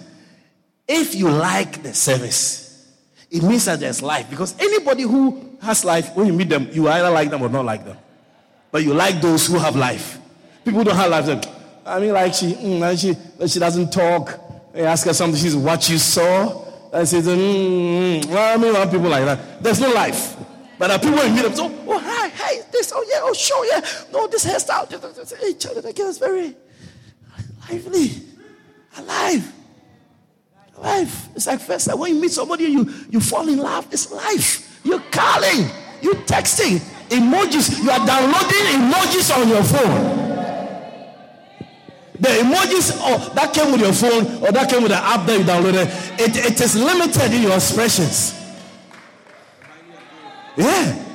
If you like the service, it means that there's life. Because anybody who has life, when you meet them, you either like them or not like them. But you like those who have life. People don't have life. I mean, like she, mm, she, she doesn't talk. I ask her something. She's what you saw. And says, mm, well, I mean, want people like that. There's no life. But there are people you meet them, so, oh, hi, hey, this, oh, yeah, oh, sure, yeah. No, this hairstyle. Hey, Charlie, that girl is very lively, alive. Life. It's like first time when you meet somebody you, you fall in love. It's life. You're calling, you're texting, emojis. You are downloading emojis on your phone. The emojis oh, that came with your phone or that came with the app that you downloaded, it, it is limited in your expressions. Yeah.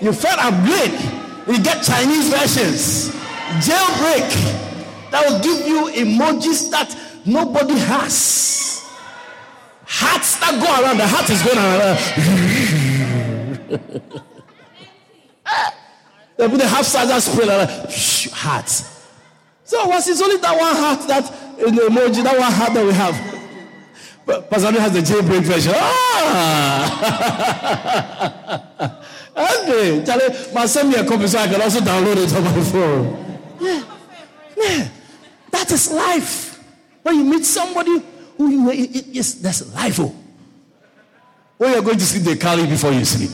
You felt upgrade. You get Chinese versions. Jailbreak. That will give you emojis that nobody has. Hearts that go around, the heart is going around. they put the half size spray like hearts. So once it's only that one heart that in the emoji, that one heart that we have. But Pastor has the jailbreak version. Ah! okay, Charlie, must send me a copy so I can also download it on my phone. Yeah. Yeah. That is life. When you meet somebody who you it, it, yes, that's life. Oh. When you're going to sleep, they call you before you sleep.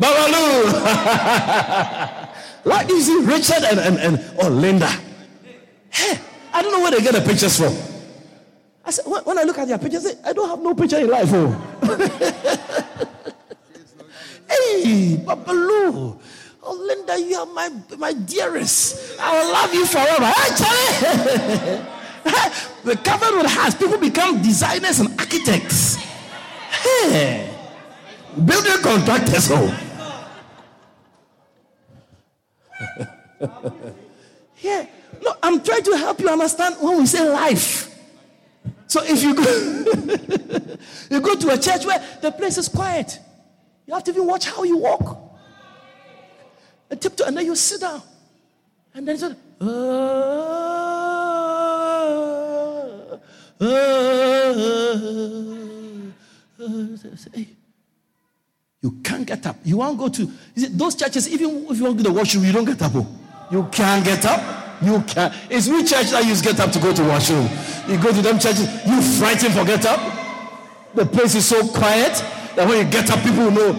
Babalu! like you see, Richard and, and, and oh, Linda. Hey, I don't know where they get the pictures from. I said, when I look at their pictures, I, say, I don't have no picture in life. Oh. hey, Babalu. Oh, Linda, you are my, my dearest. I will love you forever. Charlie. We're covered with hearts. People become designers and architects. Hey, building contractors. Oh. yeah. No, I'm trying to help you understand when we say life. So if you go, you go to a church where the place is quiet, you have to even watch how you walk. A tiptoe, and then you sit down. And then it's uh, you can't get up. You won't go to those churches, even if you want to the washroom, you don't get up. Oh. You can't get up. You can't. It's which church that you get up to go to washroom. You go to them churches, you frightened for get up. The place is so quiet that when you get up, people will know.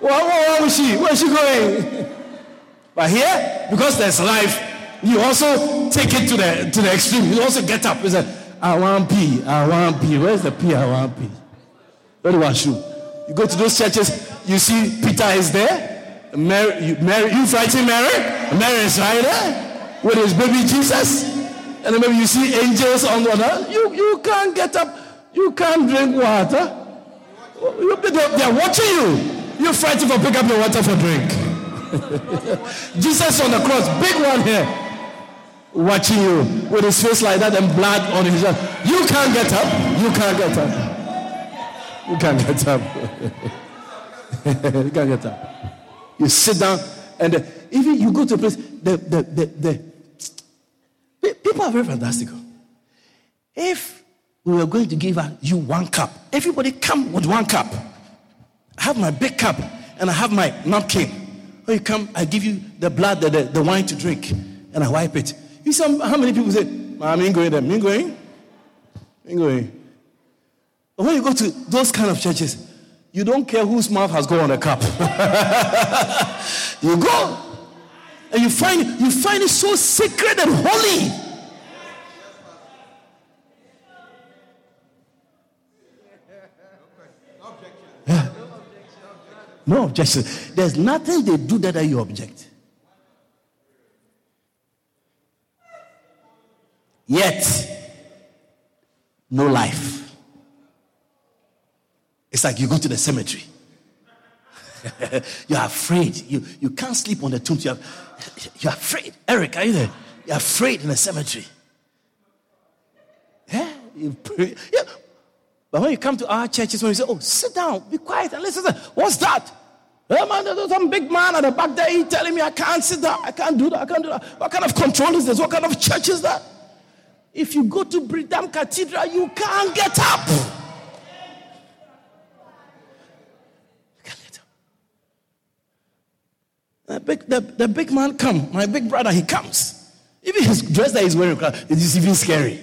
Where, where, where is she? Where is she going? but here, because there's life, you also take it to the to the extreme. You also get up. It's like, I want P. I want P. Where's the P? I want P. Where do I shoot? You go to those churches, you see Peter is there. Mary, you, Mary, you fighting Mary? Mary is right there with his baby Jesus. And then maybe you see angels on the other. You, you can't get up. You can't drink water. You, they're, they're watching you. You're fighting for pick up your water for drink. Jesus on the cross, big one here watching you with his face like that and blood on his. You can't get up. You can't get up. You can't get up. you can't get up. You sit down and uh, even you go to a place, the, the, the, the, people are very fantastical. If we were going to give you one cup, everybody come with one cup. I have my big cup and I have my napkin. When you come, I give you the blood, the, the, the wine to drink, and I wipe it. You see how many people say, I'm ain't going there, I'm going, ain't going. But when you go to those kind of churches, you don't care whose mouth has gone on the cup. you go and you find you find it so sacred and holy. Yeah. No objection. No objection. There's nothing they do that you object. Yet, no life. It's like you go to the cemetery. you're afraid. You, you can't sleep on the tomb. You're, you're afraid. Eric, are you there? You're afraid in the cemetery. Yeah, you pray. Yeah. But when you come to our churches, when you say, Oh, sit down, be quiet, and listen, what's that? Oh man, some big man at the back there. He telling me I can't sit down, I can't do that, I can't do that. What kind of control is this? What kind of church is that? If you go to Brickdam Cathedral, you can't get up. You can't get up. The big, the, the big man come, my big brother, he comes. Even his dress that he's wearing, it is even scary.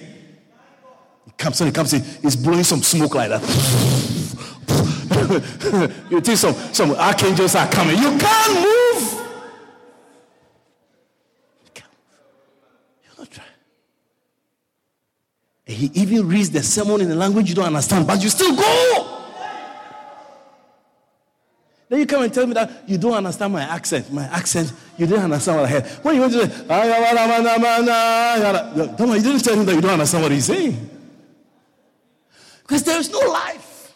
He comes, somebody comes in, he's blowing some smoke like that. you think some, some archangels are coming. You can't move. You can't. You're not trying. He even reads the sermon in a language you don't understand, but you still go. Then you come and tell me that you don't understand my accent. My accent, you didn't understand what I had. When you went to say, don't you didn't tell him that you don't understand what he's saying. Because there is no life.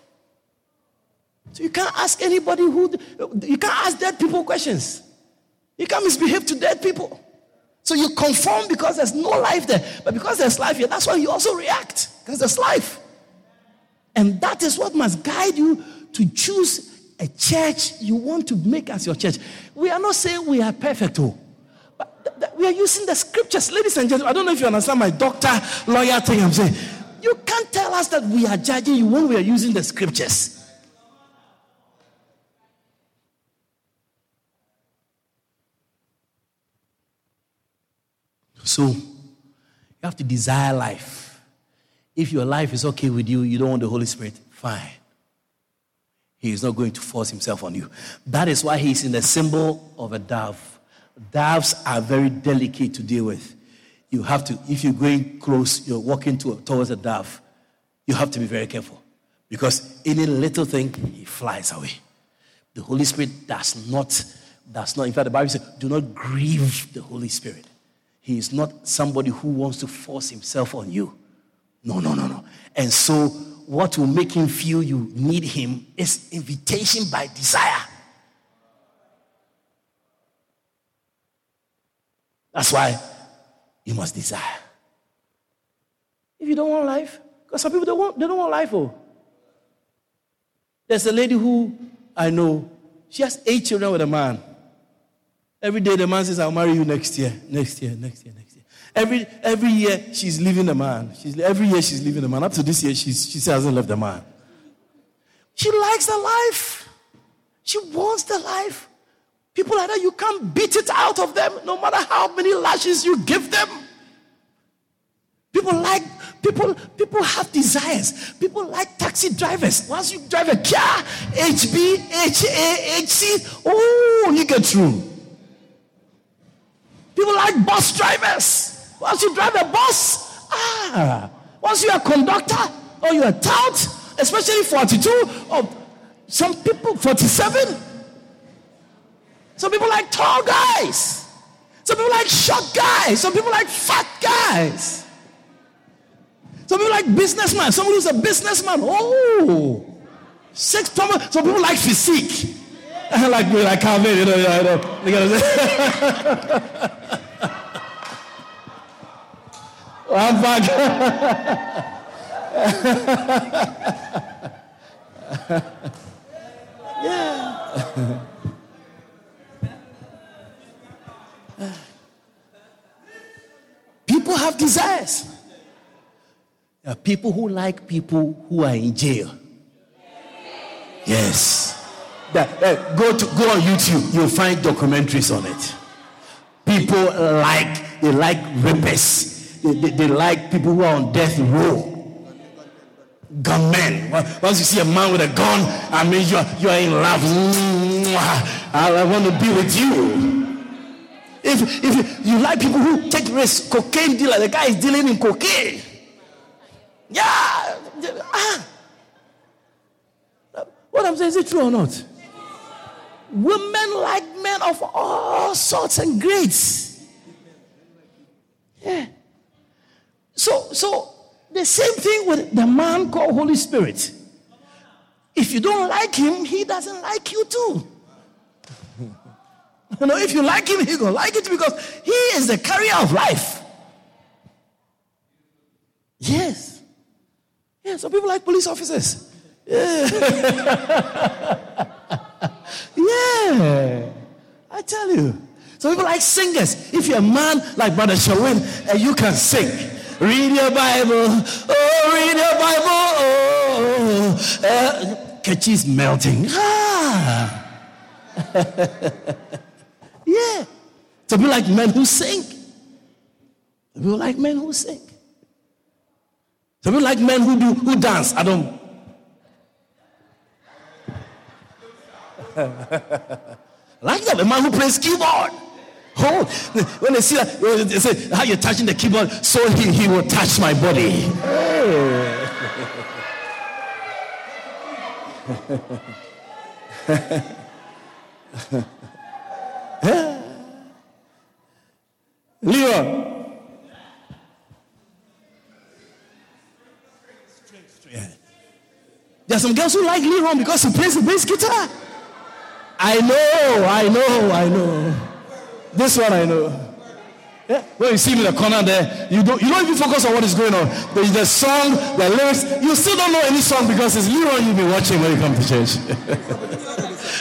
So you can't ask anybody who, you can't ask dead people questions. You can't misbehave to dead people. So you conform because there's no life there. But because there's life here, that's why you also react. Because there's life. And that is what must guide you to choose a church you want to make as your church. We are not saying we are perfect, oh, but th- th- we are using the scriptures, ladies and gentlemen. I don't know if you understand my doctor lawyer thing. I'm saying you can't tell us that we are judging you when we are using the scriptures. So you have to desire life. If your life is okay with you, you don't want the Holy Spirit, fine. He is not going to force himself on you. That is why he's in the symbol of a dove. Doves are very delicate to deal with. You have to, if you're going close, you're walking to, towards a dove, you have to be very careful because any little thing, he flies away. The Holy Spirit does not, does not, in fact, the Bible says, do not grieve the Holy Spirit. He is not somebody who wants to force himself on you. No, no, no, no. And so what will make him feel you need him is invitation by desire. That's why you must desire. If you don't want life, because some people don't want, they don't want life. Oh. There's a lady who I know, she has eight children with a man. Every day the man says, I'll marry you next year, next year, next year, next year. Every, every year she's leaving the man. She's, every year she's leaving the man. Up to this year, she's, she hasn't left the man. She likes the life. She wants the life. People like that, you can't beat it out of them no matter how many lashes you give them. People like people, people have desires. People like taxi drivers. Once you drive a car, HB, HA, HC, oh, you get through. People like bus drivers. Once you drive a bus, ah, once you're a conductor or you're a especially 42 or some people 47. Some people like tall guys. Some people like short guys. Some people like fat guys. Some people like businessman. Someone who's a businessman. Oh, six. Some people like physique. like me, like Calvin, you know, you know, you know. I'm back. yeah. people have desires. There are people who like people who are in jail. Yes. That, that, go to go on YouTube, you'll find documentaries on it. People like they like rapers they, they, they like people who are on death row gunmen. Once you see a man with a gun, I mean you're you're in love. I, want to be with you. If if you like people who take risks, cocaine dealer, the guy is dealing in cocaine. Yeah. Ah. What I'm saying is it true or not? Women like men of all sorts and grades. Yeah. So, so the same thing with the man called Holy Spirit. If you don't like him, he doesn't like you too. you know, if you like him, he gonna like it because he is the carrier of life. Yes. Yeah, some people like police officers. Yeah. yeah. I tell you. Some people like singers. If you're a man like Brother Shawin and eh, you can sing, Read your Bible. Oh, read your Bible. Oh, uh, Kechi's melting. Ah. yeah. To be like men who sing. To be like men who sing. Some people like men who do who dance. I don't. like that, a man who plays keyboard. Oh, when they see that, they say, how you're touching the keyboard, so he, he will touch my body. Leon. There are some girls who like Leon because he plays the bass guitar. I know, I know, I know. This one I know. Yeah. When you see me in the corner there, you don't you don't even focus on what is going on. There's the song, the lyrics, you still don't know any song because it's Leroy you've been watching when you come to church.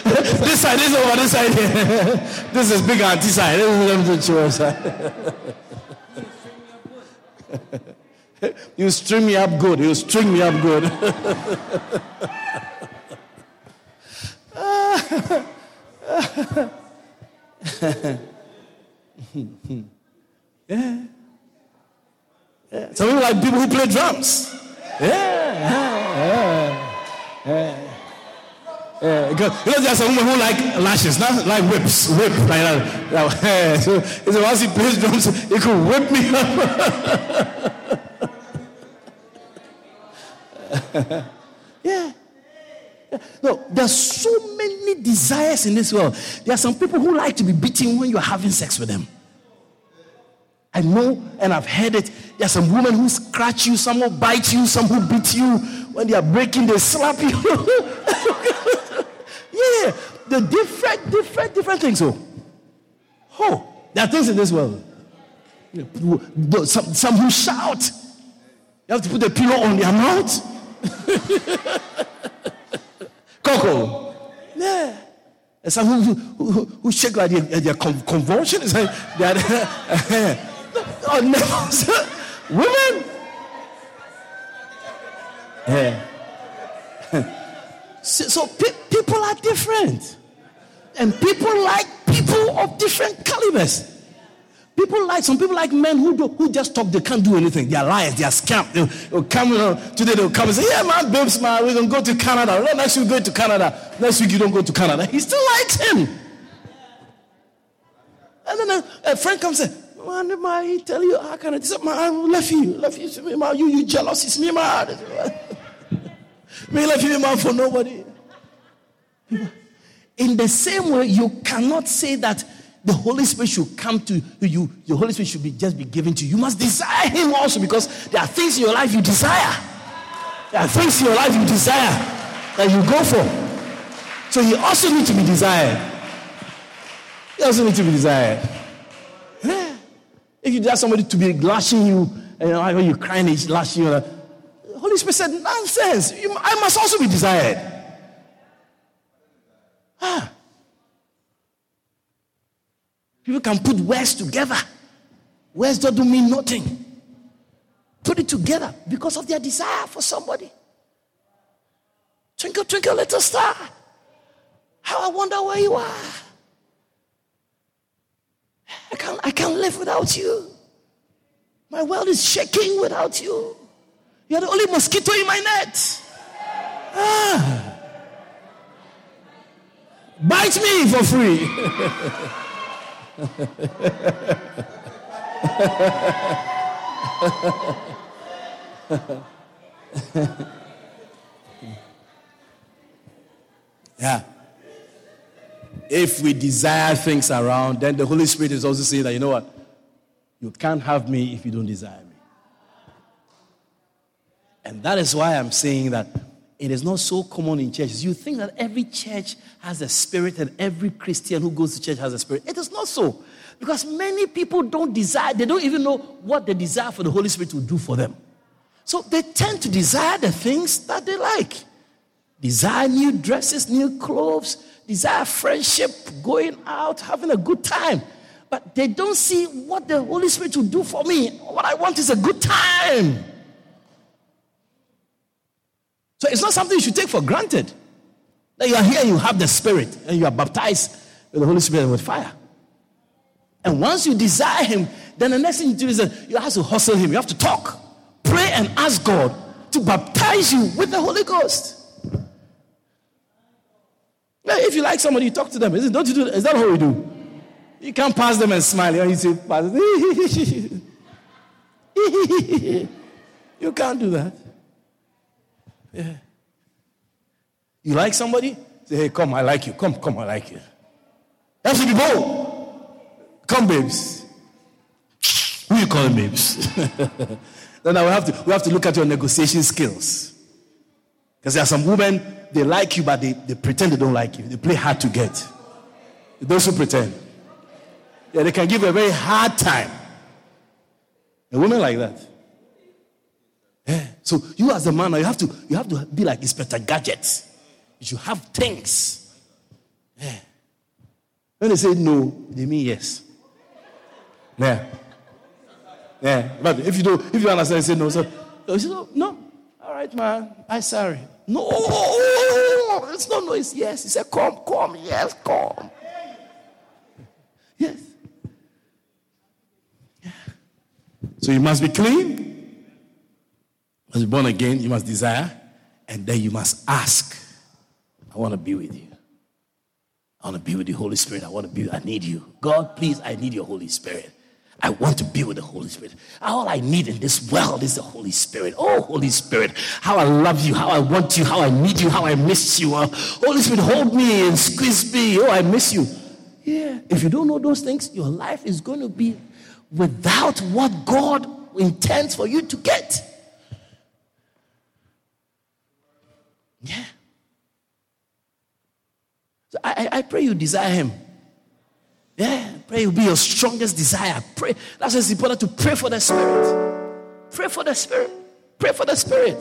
this side, this over this side. this is big auntie side. This is side. you string me up good. You string me up good. Yeah. yeah. Some people like people who play drums. Yeah. yeah. yeah. Yeah, because you know there's a woman who like lashes, not like whips, whip like that. Yeah. So, so once he plays drums, he could whip me up. yeah. No, there are so many desires in this world. There are some people who like to be beaten when you're having sex with them. I know and I've heard it. There are some women who scratch you, some who bite you, some who beat you. When they are breaking, they slap you. yeah, the different, different, different things. So, oh, there are things in this world. Some, some who shout. You have to put a pillow on their mouth. Coco. Yeah. And some who, who, who shake like their, their convulsion. It's like they're, Oh, no. Women. Yeah. so, so pe- people are different. And people like people of different calibers. People like some people like men who do, who just talk, they can't do anything. They are liars, they are scam. They'll, they'll come you know, today, they'll come and say, Yeah, man, babes, man, we're gonna go to Canada. next week, go to Canada. Next week, you don't go to Canada. He still likes him. And then a, a friend comes and says, Man, man, he tell you, how can I? This man, I left you, left you, me, man. You, you jealous? It's me, man. me left you, man, for nobody. In the same way, you cannot say that the Holy Spirit should come to you. The Holy Spirit should be just be given to you. You must desire Him also because there are things in your life you desire. There are things in your life you desire that you go for. So He also needs to be desired. He also needs to be desired. If you desire somebody to be lashing you, and you know, you're crying, he's lashing you. The Holy Spirit said, Nonsense. You, I must also be desired. Ah. People can put words together. Words don't mean nothing. Put it together because of their desire for somebody. Twinkle, twinkle, little star. How I wonder where you are. I can't, I can't live without you. My world is shaking without you. You're the only mosquito in my net. Ah. Bite me for free. yeah. If we desire things around, then the Holy Spirit is also saying that, you know what? You can't have me if you don't desire me. And that is why I'm saying that it is not so common in churches. You think that every church has a spirit and every Christian who goes to church has a spirit. It is not so. Because many people don't desire, they don't even know what the desire for the Holy Spirit will do for them. So they tend to desire the things that they like. Desire new dresses, new clothes, desire friendship, going out, having a good time. But they don't see what the Holy Spirit will do for me. What I want is a good time. So it's not something you should take for granted. That you are here, you have the Spirit, and you are baptized with the Holy Spirit with fire. And once you desire Him, then the next thing you do is that you have to hustle Him. You have to talk, pray and ask God to baptize you with the Holy Ghost. Now, if you like somebody, you talk to them. Is it, don't you do Is that what we do? You can't pass them and smile. You say, you can't do that. Yeah. You like somebody? Say, hey, come, I like you. Come, come, I like you. That's have to be bold. Come, babes. Who you calling babes? then we have to we have to look at your negotiation skills. Because there are some women, they like you, but they, they pretend they don't like you. They play hard to get. Those who pretend. Yeah, they can give a very hard time. A woman like that. Yeah. So you as a man, you have to you have to be like Inspector Gadget. You should have things. Yeah. When they say no, they mean yes. Yeah. Yeah. But if you do, if you understand, say no. So you say, no, no. All right, man. I sorry. No, it's not no, it's yes. He said, come, come, yes, come. Yes. Yeah. So you must be clean. Born again, you must desire, and then you must ask. I want to be with you. I want to be with the Holy Spirit. I want to be, I need you. God, please, I need your Holy Spirit. I want to be with the Holy Spirit. All I need in this world is the Holy Spirit. Oh, Holy Spirit, how I love you, how I want you, how I need you, how I miss you. Uh, Holy Spirit, hold me and squeeze me. Oh, I miss you. Yeah. If you don't know those things, your life is going to be without what God intends for you to get. Yeah. So I, I pray you desire Him. Yeah, pray will be your strongest desire. Pray. That's why it's important to pray for the Spirit. Pray for the Spirit. Pray for the Spirit.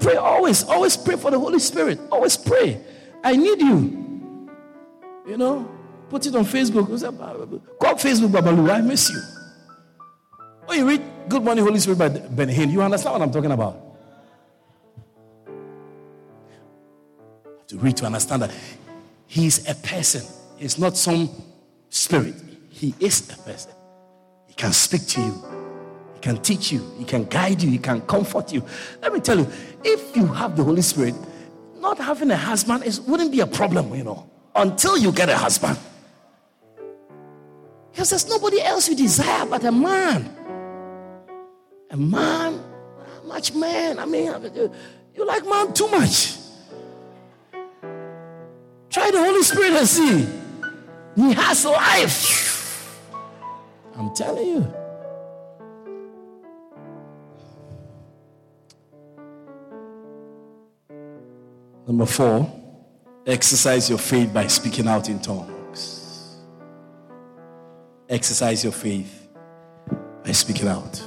Pray always. Always pray for the Holy Spirit. Always pray. I need you. You know, put it on Facebook. Call Facebook, Babalu. I miss you. When you read Good Morning, Holy Spirit by Benny Hinn, you understand what I'm talking about. To read to understand that He's a person. He's not some spirit. He is a person. He can speak to you. He can teach you. He can guide you. He can comfort you. Let me tell you, if you have the Holy Spirit, not having a husband is wouldn't be a problem, you know, until you get a husband. Because there's nobody else you desire but a man. A man, much man. I mean, you like man too much. Spirit and see. He has life. I'm telling you. Number four, exercise your faith by speaking out in tongues. Exercise your faith by speaking out.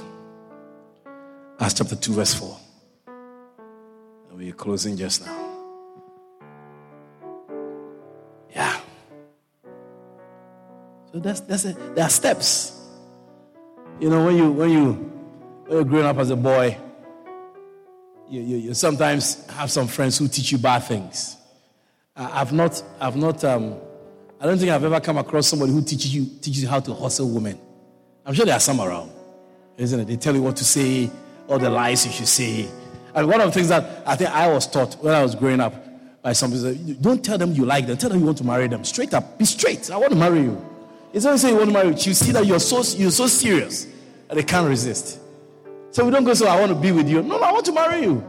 Acts chapter 2, verse 4. we're closing just now. So that's that's it. There are steps. You know, when you when you when you're growing up as a boy, you, you, you sometimes have some friends who teach you bad things. I, have not I've not um, I don't think I've ever come across somebody who teaches you teaches you how to hustle women. I'm sure there are some around, isn't it? They tell you what to say, all the lies you should say. And one of the things that I think I was taught when I was growing up by some don't tell them you like them, tell them you want to marry them. Straight up, be straight. I want to marry you. It's only say you want to marry, you see that you're so you're so serious that they can't resist. So we don't go, so I want to be with you. No, no, I want to marry you.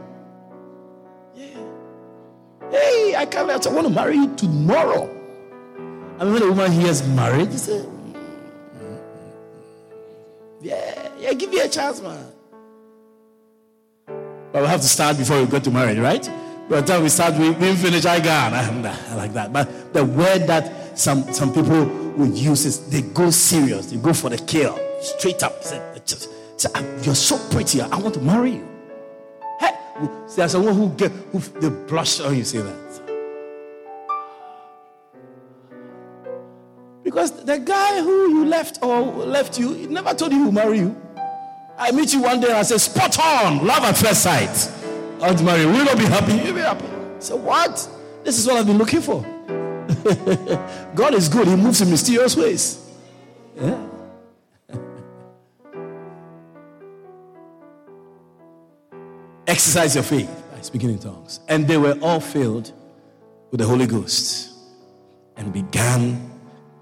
Yeah. Hey, I can't I want to marry you tomorrow. I mean, when a woman hears marriage, she say, mm, mm, mm, Yeah, yeah, give me a chance, man. But we have to start before we go to marriage, right? By the time we start, we, we finish, I got I like that. But the word that some, some people would use is they go serious, they go for the kill, straight up. You're so pretty, I want to marry you. Hey, there's someone who get who they blush when you say that. Because the guy who you left or left you, he never told you he will marry you. I meet you one day and I say, spot on, love at first sight. I want to marry you. Will not be happy? You'll be happy. So what? This is what I've been looking for. God is good. He moves in mysterious ways. Yeah. Exercise your faith by speaking in tongues. And they were all filled with the Holy Ghost and began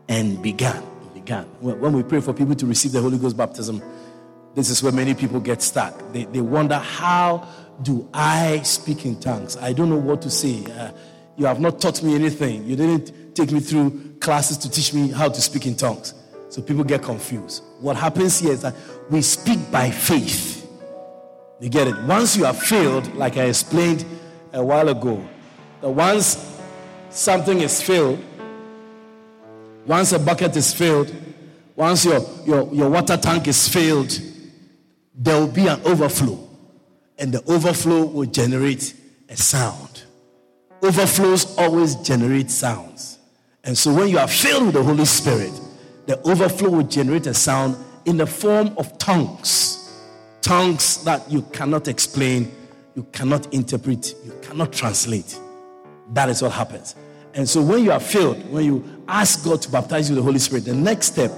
and began. Began. When we pray for people to receive the Holy Ghost baptism, this is where many people get stuck. They, they wonder, how do I speak in tongues? I don't know what to say. Uh, you have not taught me anything. You didn't take me through classes to teach me how to speak in tongues. So people get confused. What happens here is that we speak by faith. You get it? Once you are filled, like I explained a while ago, that once something is filled, once a bucket is filled, once your, your, your water tank is filled, there will be an overflow. And the overflow will generate a sound. Overflows always generate sounds. And so when you are filled with the Holy Spirit, the overflow will generate a sound in the form of tongues. Tongues that you cannot explain, you cannot interpret, you cannot translate. That is what happens. And so when you are filled, when you ask God to baptize you with the Holy Spirit, the next step,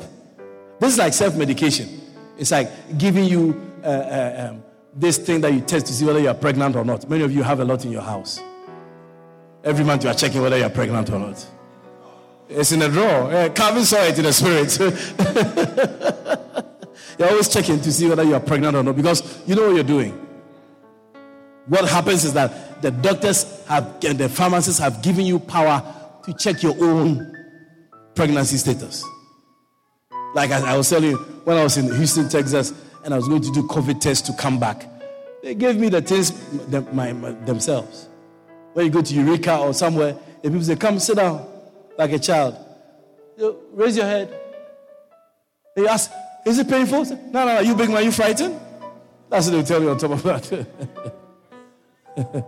this is like self medication. It's like giving you uh, uh, um, this thing that you test to see whether you are pregnant or not. Many of you have a lot in your house. Every month you are checking whether you are pregnant or not. It's in a drawer. Uh, Calvin saw it in the spirit. you're always checking to see whether you are pregnant or not because you know what you're doing. What happens is that the doctors have and the pharmacists have given you power to check your own pregnancy status. Like I, I was telling you, when I was in Houston, Texas, and I was going to do COVID test to come back, they gave me the things them, my, my, themselves. When you go to Eureka or somewhere, the people say, Come sit down like a child. You raise your head. They ask, Is it painful? Say, no, no, no, you big man, you frightened? That's what they'll tell you on top of that.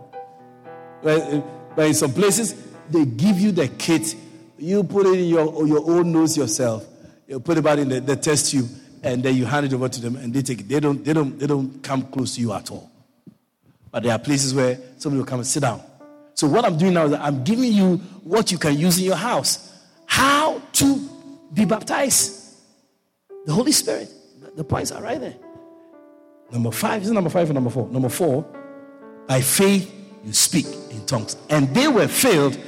but, but in some places, they give you the kit. You put it in your, your own nose yourself. You put it back in the, the test tube, and then you hand it over to them, and they take it. They don't, they don't, they don't come close to you at all. But there are places where somebody will come and sit down. So what I'm doing now is I'm giving you what you can use in your house. How to be baptized. The Holy Spirit. The points are right there. Number five. Is number five or number four? Number four. By faith you speak in tongues. And they were filled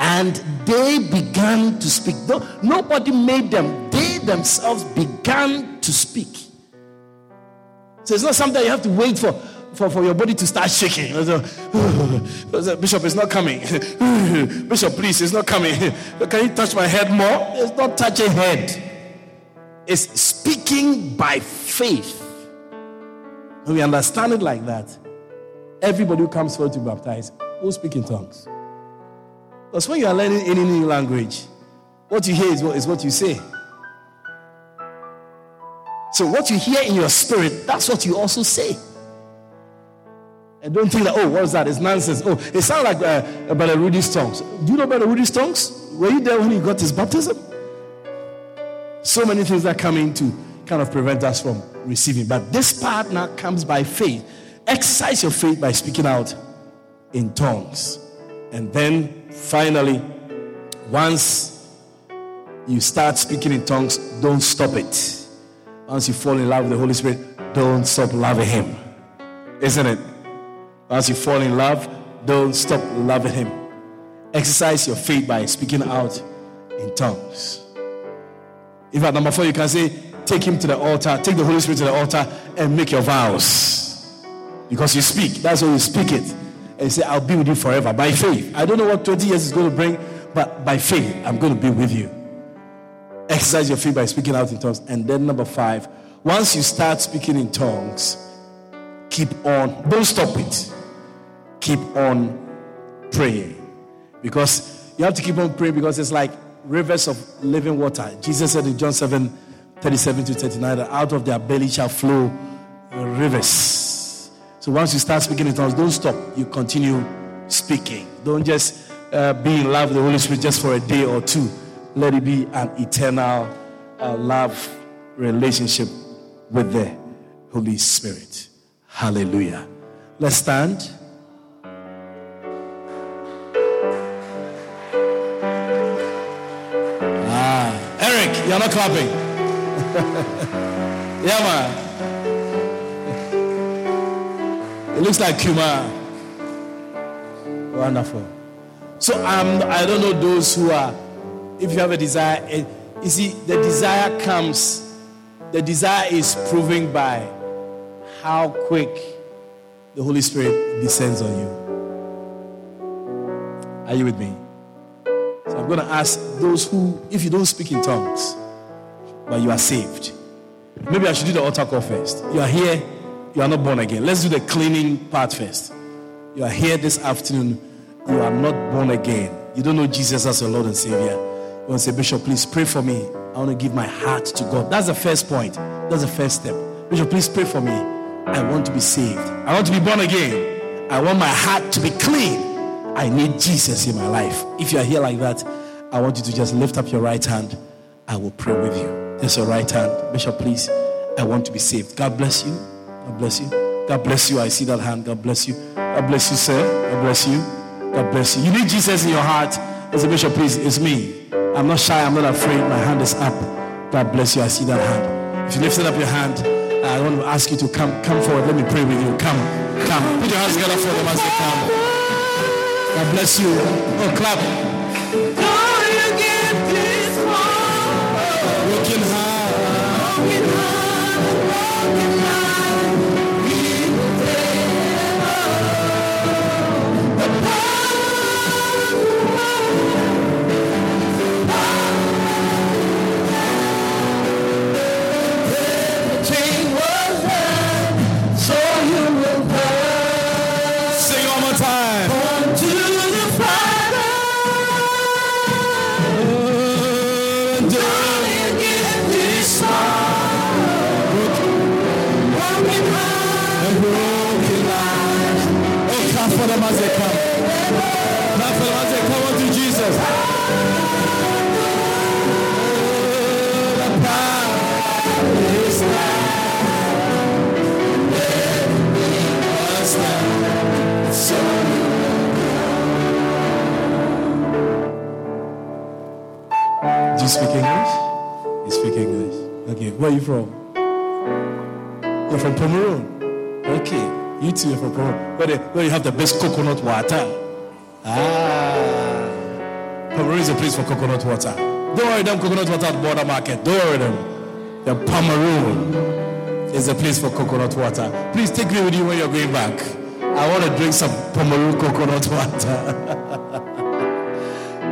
and they began to speak. Nobody made them. They themselves began to speak. So it's not something you have to wait for for, for your body to start shaking. Bishop is not coming. Bishop, please, it's not coming. Can you touch my head more? It's not touching head. It's speaking by faith. When we understand it like that, everybody who comes forward to baptize will speak in tongues. Because when you are learning any new language, what you hear is what, is what you say. So, what you hear in your spirit, that's what you also say. And don't think that, oh, what's that? It's nonsense. Oh, it sounds like uh, Brother Rudy's tongues. Do you know Brother Rudy's tongues? Were you there when he got his baptism? So many things are coming to kind of prevent us from receiving. But this part now comes by faith. Exercise your faith by speaking out in tongues. And then finally, once you start speaking in tongues, don't stop it. Once you fall in love with the Holy Spirit, don't stop loving Him. Isn't it? As you fall in love, don't stop loving Him. Exercise your faith by speaking out in tongues. In fact, number four, you can say, take Him to the altar, take the Holy Spirit to the altar, and make your vows. Because you speak. That's why you speak it. And you say, I'll be with you forever by faith. I don't know what 20 years is going to bring, but by faith, I'm going to be with you. Exercise your faith by speaking out in tongues. And then, number five, once you start speaking in tongues, keep on, don't stop it keep on praying. Because you have to keep on praying because it's like rivers of living water. Jesus said in John 7 37 to 39 that out of their belly shall flow rivers. So once you start speaking in tongues, don't stop. You continue speaking. Don't just uh, be in love with the Holy Spirit just for a day or two. Let it be an eternal uh, love relationship with the Holy Spirit. Hallelujah. Let's stand. You're not clapping. yeah, man. It looks like Kuma. Wonderful. So um, I don't know those who are, if you have a desire, eh, you see, the desire comes, the desire is proven by how quick the Holy Spirit descends on you. Are you with me? So I'm going to ask those who, if you don't speak in tongues, but you are saved. Maybe I should do the altar call first. You are here, you are not born again. Let's do the cleaning part first. You are here this afternoon, you are not born again. You don't know Jesus as your Lord and Savior. You want to say, Bishop, please pray for me. I want to give my heart to God. That's the first point. That's the first step. Bishop, please pray for me. I want to be saved. I want to be born again. I want my heart to be clean. I need Jesus in my life. If you are here like that, I want you to just lift up your right hand. I will pray with you. There's your right hand. Bishop, please. I want to be saved. God bless you. God bless you. God bless you. I see that hand. God bless you. God bless you, sir. God bless you. God bless you. You need Jesus in your heart. As a bishop, please. It's me. I'm not shy. I'm not afraid. My hand is up. God bless you. I see that hand. If you lifted up your hand, I want to ask you to come, come forward. Let me pray with you. Come, come. Put your hands together for them as they come. God bless you. Oh, clap. Them as they come. Clap for them as they come unto Jesus. The power is Yes, now. So Do you speak English? You speak English. Okay, where are you from? You're from Pomeroon. Okay, from Pomeroon. Where, they, where you have the best coconut water. Ah, Pomeroon is a place for coconut water. Don't worry, them coconut water at Bourda market. Don't worry them. The Pomeroon is a place for coconut water. Please take me with you when you're going back. I want to drink some Pomeroon coconut water.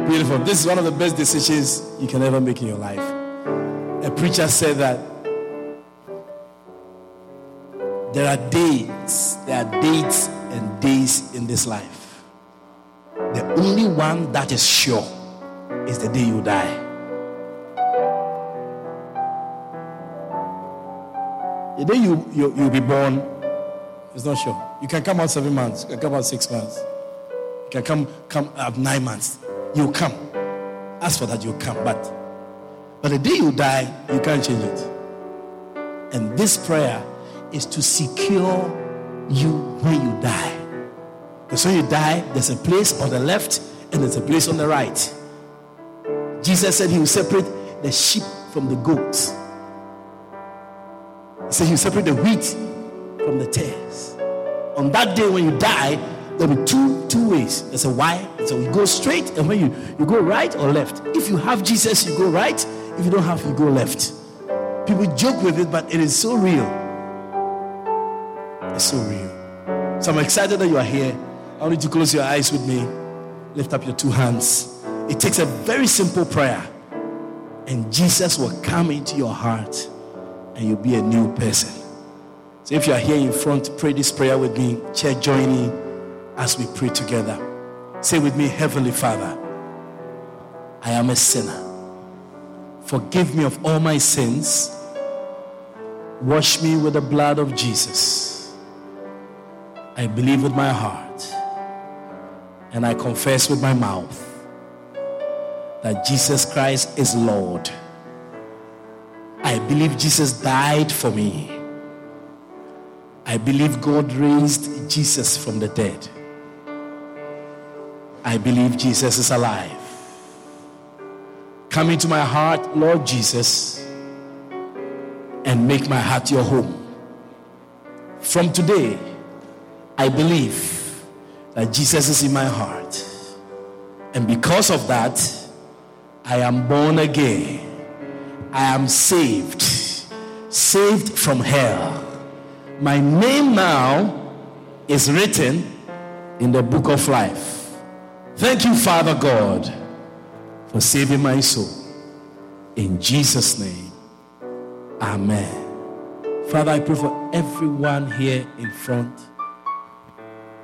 Beautiful. This is one of the best decisions you can ever make in your life. A preacher said that there are days, there are dates and days in this life. The only one that is sure is the day you die. The day you, you, you'll be born is not sure. You can come out seven months, you can come out six months, you can come, come out nine months. You'll come. As for that, you'll come. But, but the day you die, you can't change it. And this prayer is to secure you when you die. Because when you die, there's a place on the left and there's a place on the right. Jesus said he will separate the sheep from the goats. He said he will separate the wheat from the tares. On that day when you die, there'll be two two ways. There's a why. So you go straight, and when you, you go right or left. If you have Jesus, you go right. If you don't have, you go left. People joke with it, but it is so real. So real. So I'm excited that you are here. I want you to close your eyes with me. Lift up your two hands. It takes a very simple prayer, and Jesus will come into your heart, and you'll be a new person. So if you are here in front, pray this prayer with me. Church, join in as we pray together. Say with me, Heavenly Father, I am a sinner. Forgive me of all my sins. Wash me with the blood of Jesus. I believe with my heart and I confess with my mouth that Jesus Christ is Lord. I believe Jesus died for me. I believe God raised Jesus from the dead. I believe Jesus is alive. Come into my heart, Lord Jesus, and make my heart your home. From today, I believe that Jesus is in my heart. And because of that, I am born again. I am saved. Saved from hell. My name now is written in the book of life. Thank you, Father God, for saving my soul. In Jesus' name, Amen. Father, I pray for everyone here in front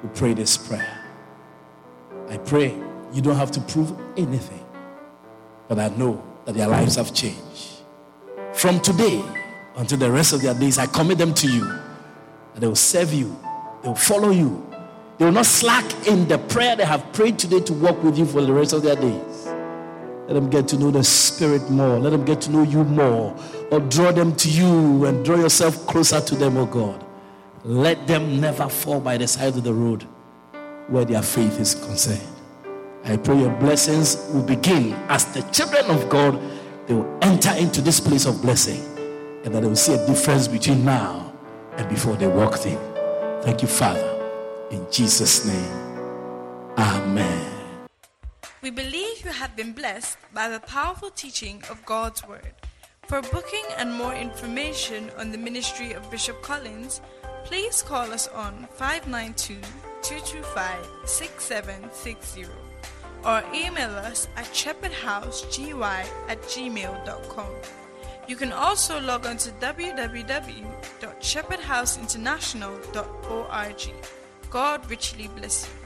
who pray this prayer. I pray you don't have to prove anything, but I know that their lives have changed. From today until the rest of their days, I commit them to you. And they will serve you, they will follow you, they will not slack in the prayer they have prayed today to walk with you for the rest of their days. Let them get to know the Spirit more. Let them get to know you more. Or draw them to you and draw yourself closer to them, oh God. Let them never fall by the side of the road where their faith is concerned. I pray your blessings will begin as the children of God, they will enter into this place of blessing and that they will see a difference between now and before they walked in. Thank you, Father. In Jesus' name, Amen. We believe you have been blessed by the powerful teaching of God's Word. For booking and more information on the ministry of Bishop Collins, please call us on 592 225 6760 or email us at shepherdhousegy at gmail.com. You can also log on to www.shepherdhouseinternational.org. God richly bless you.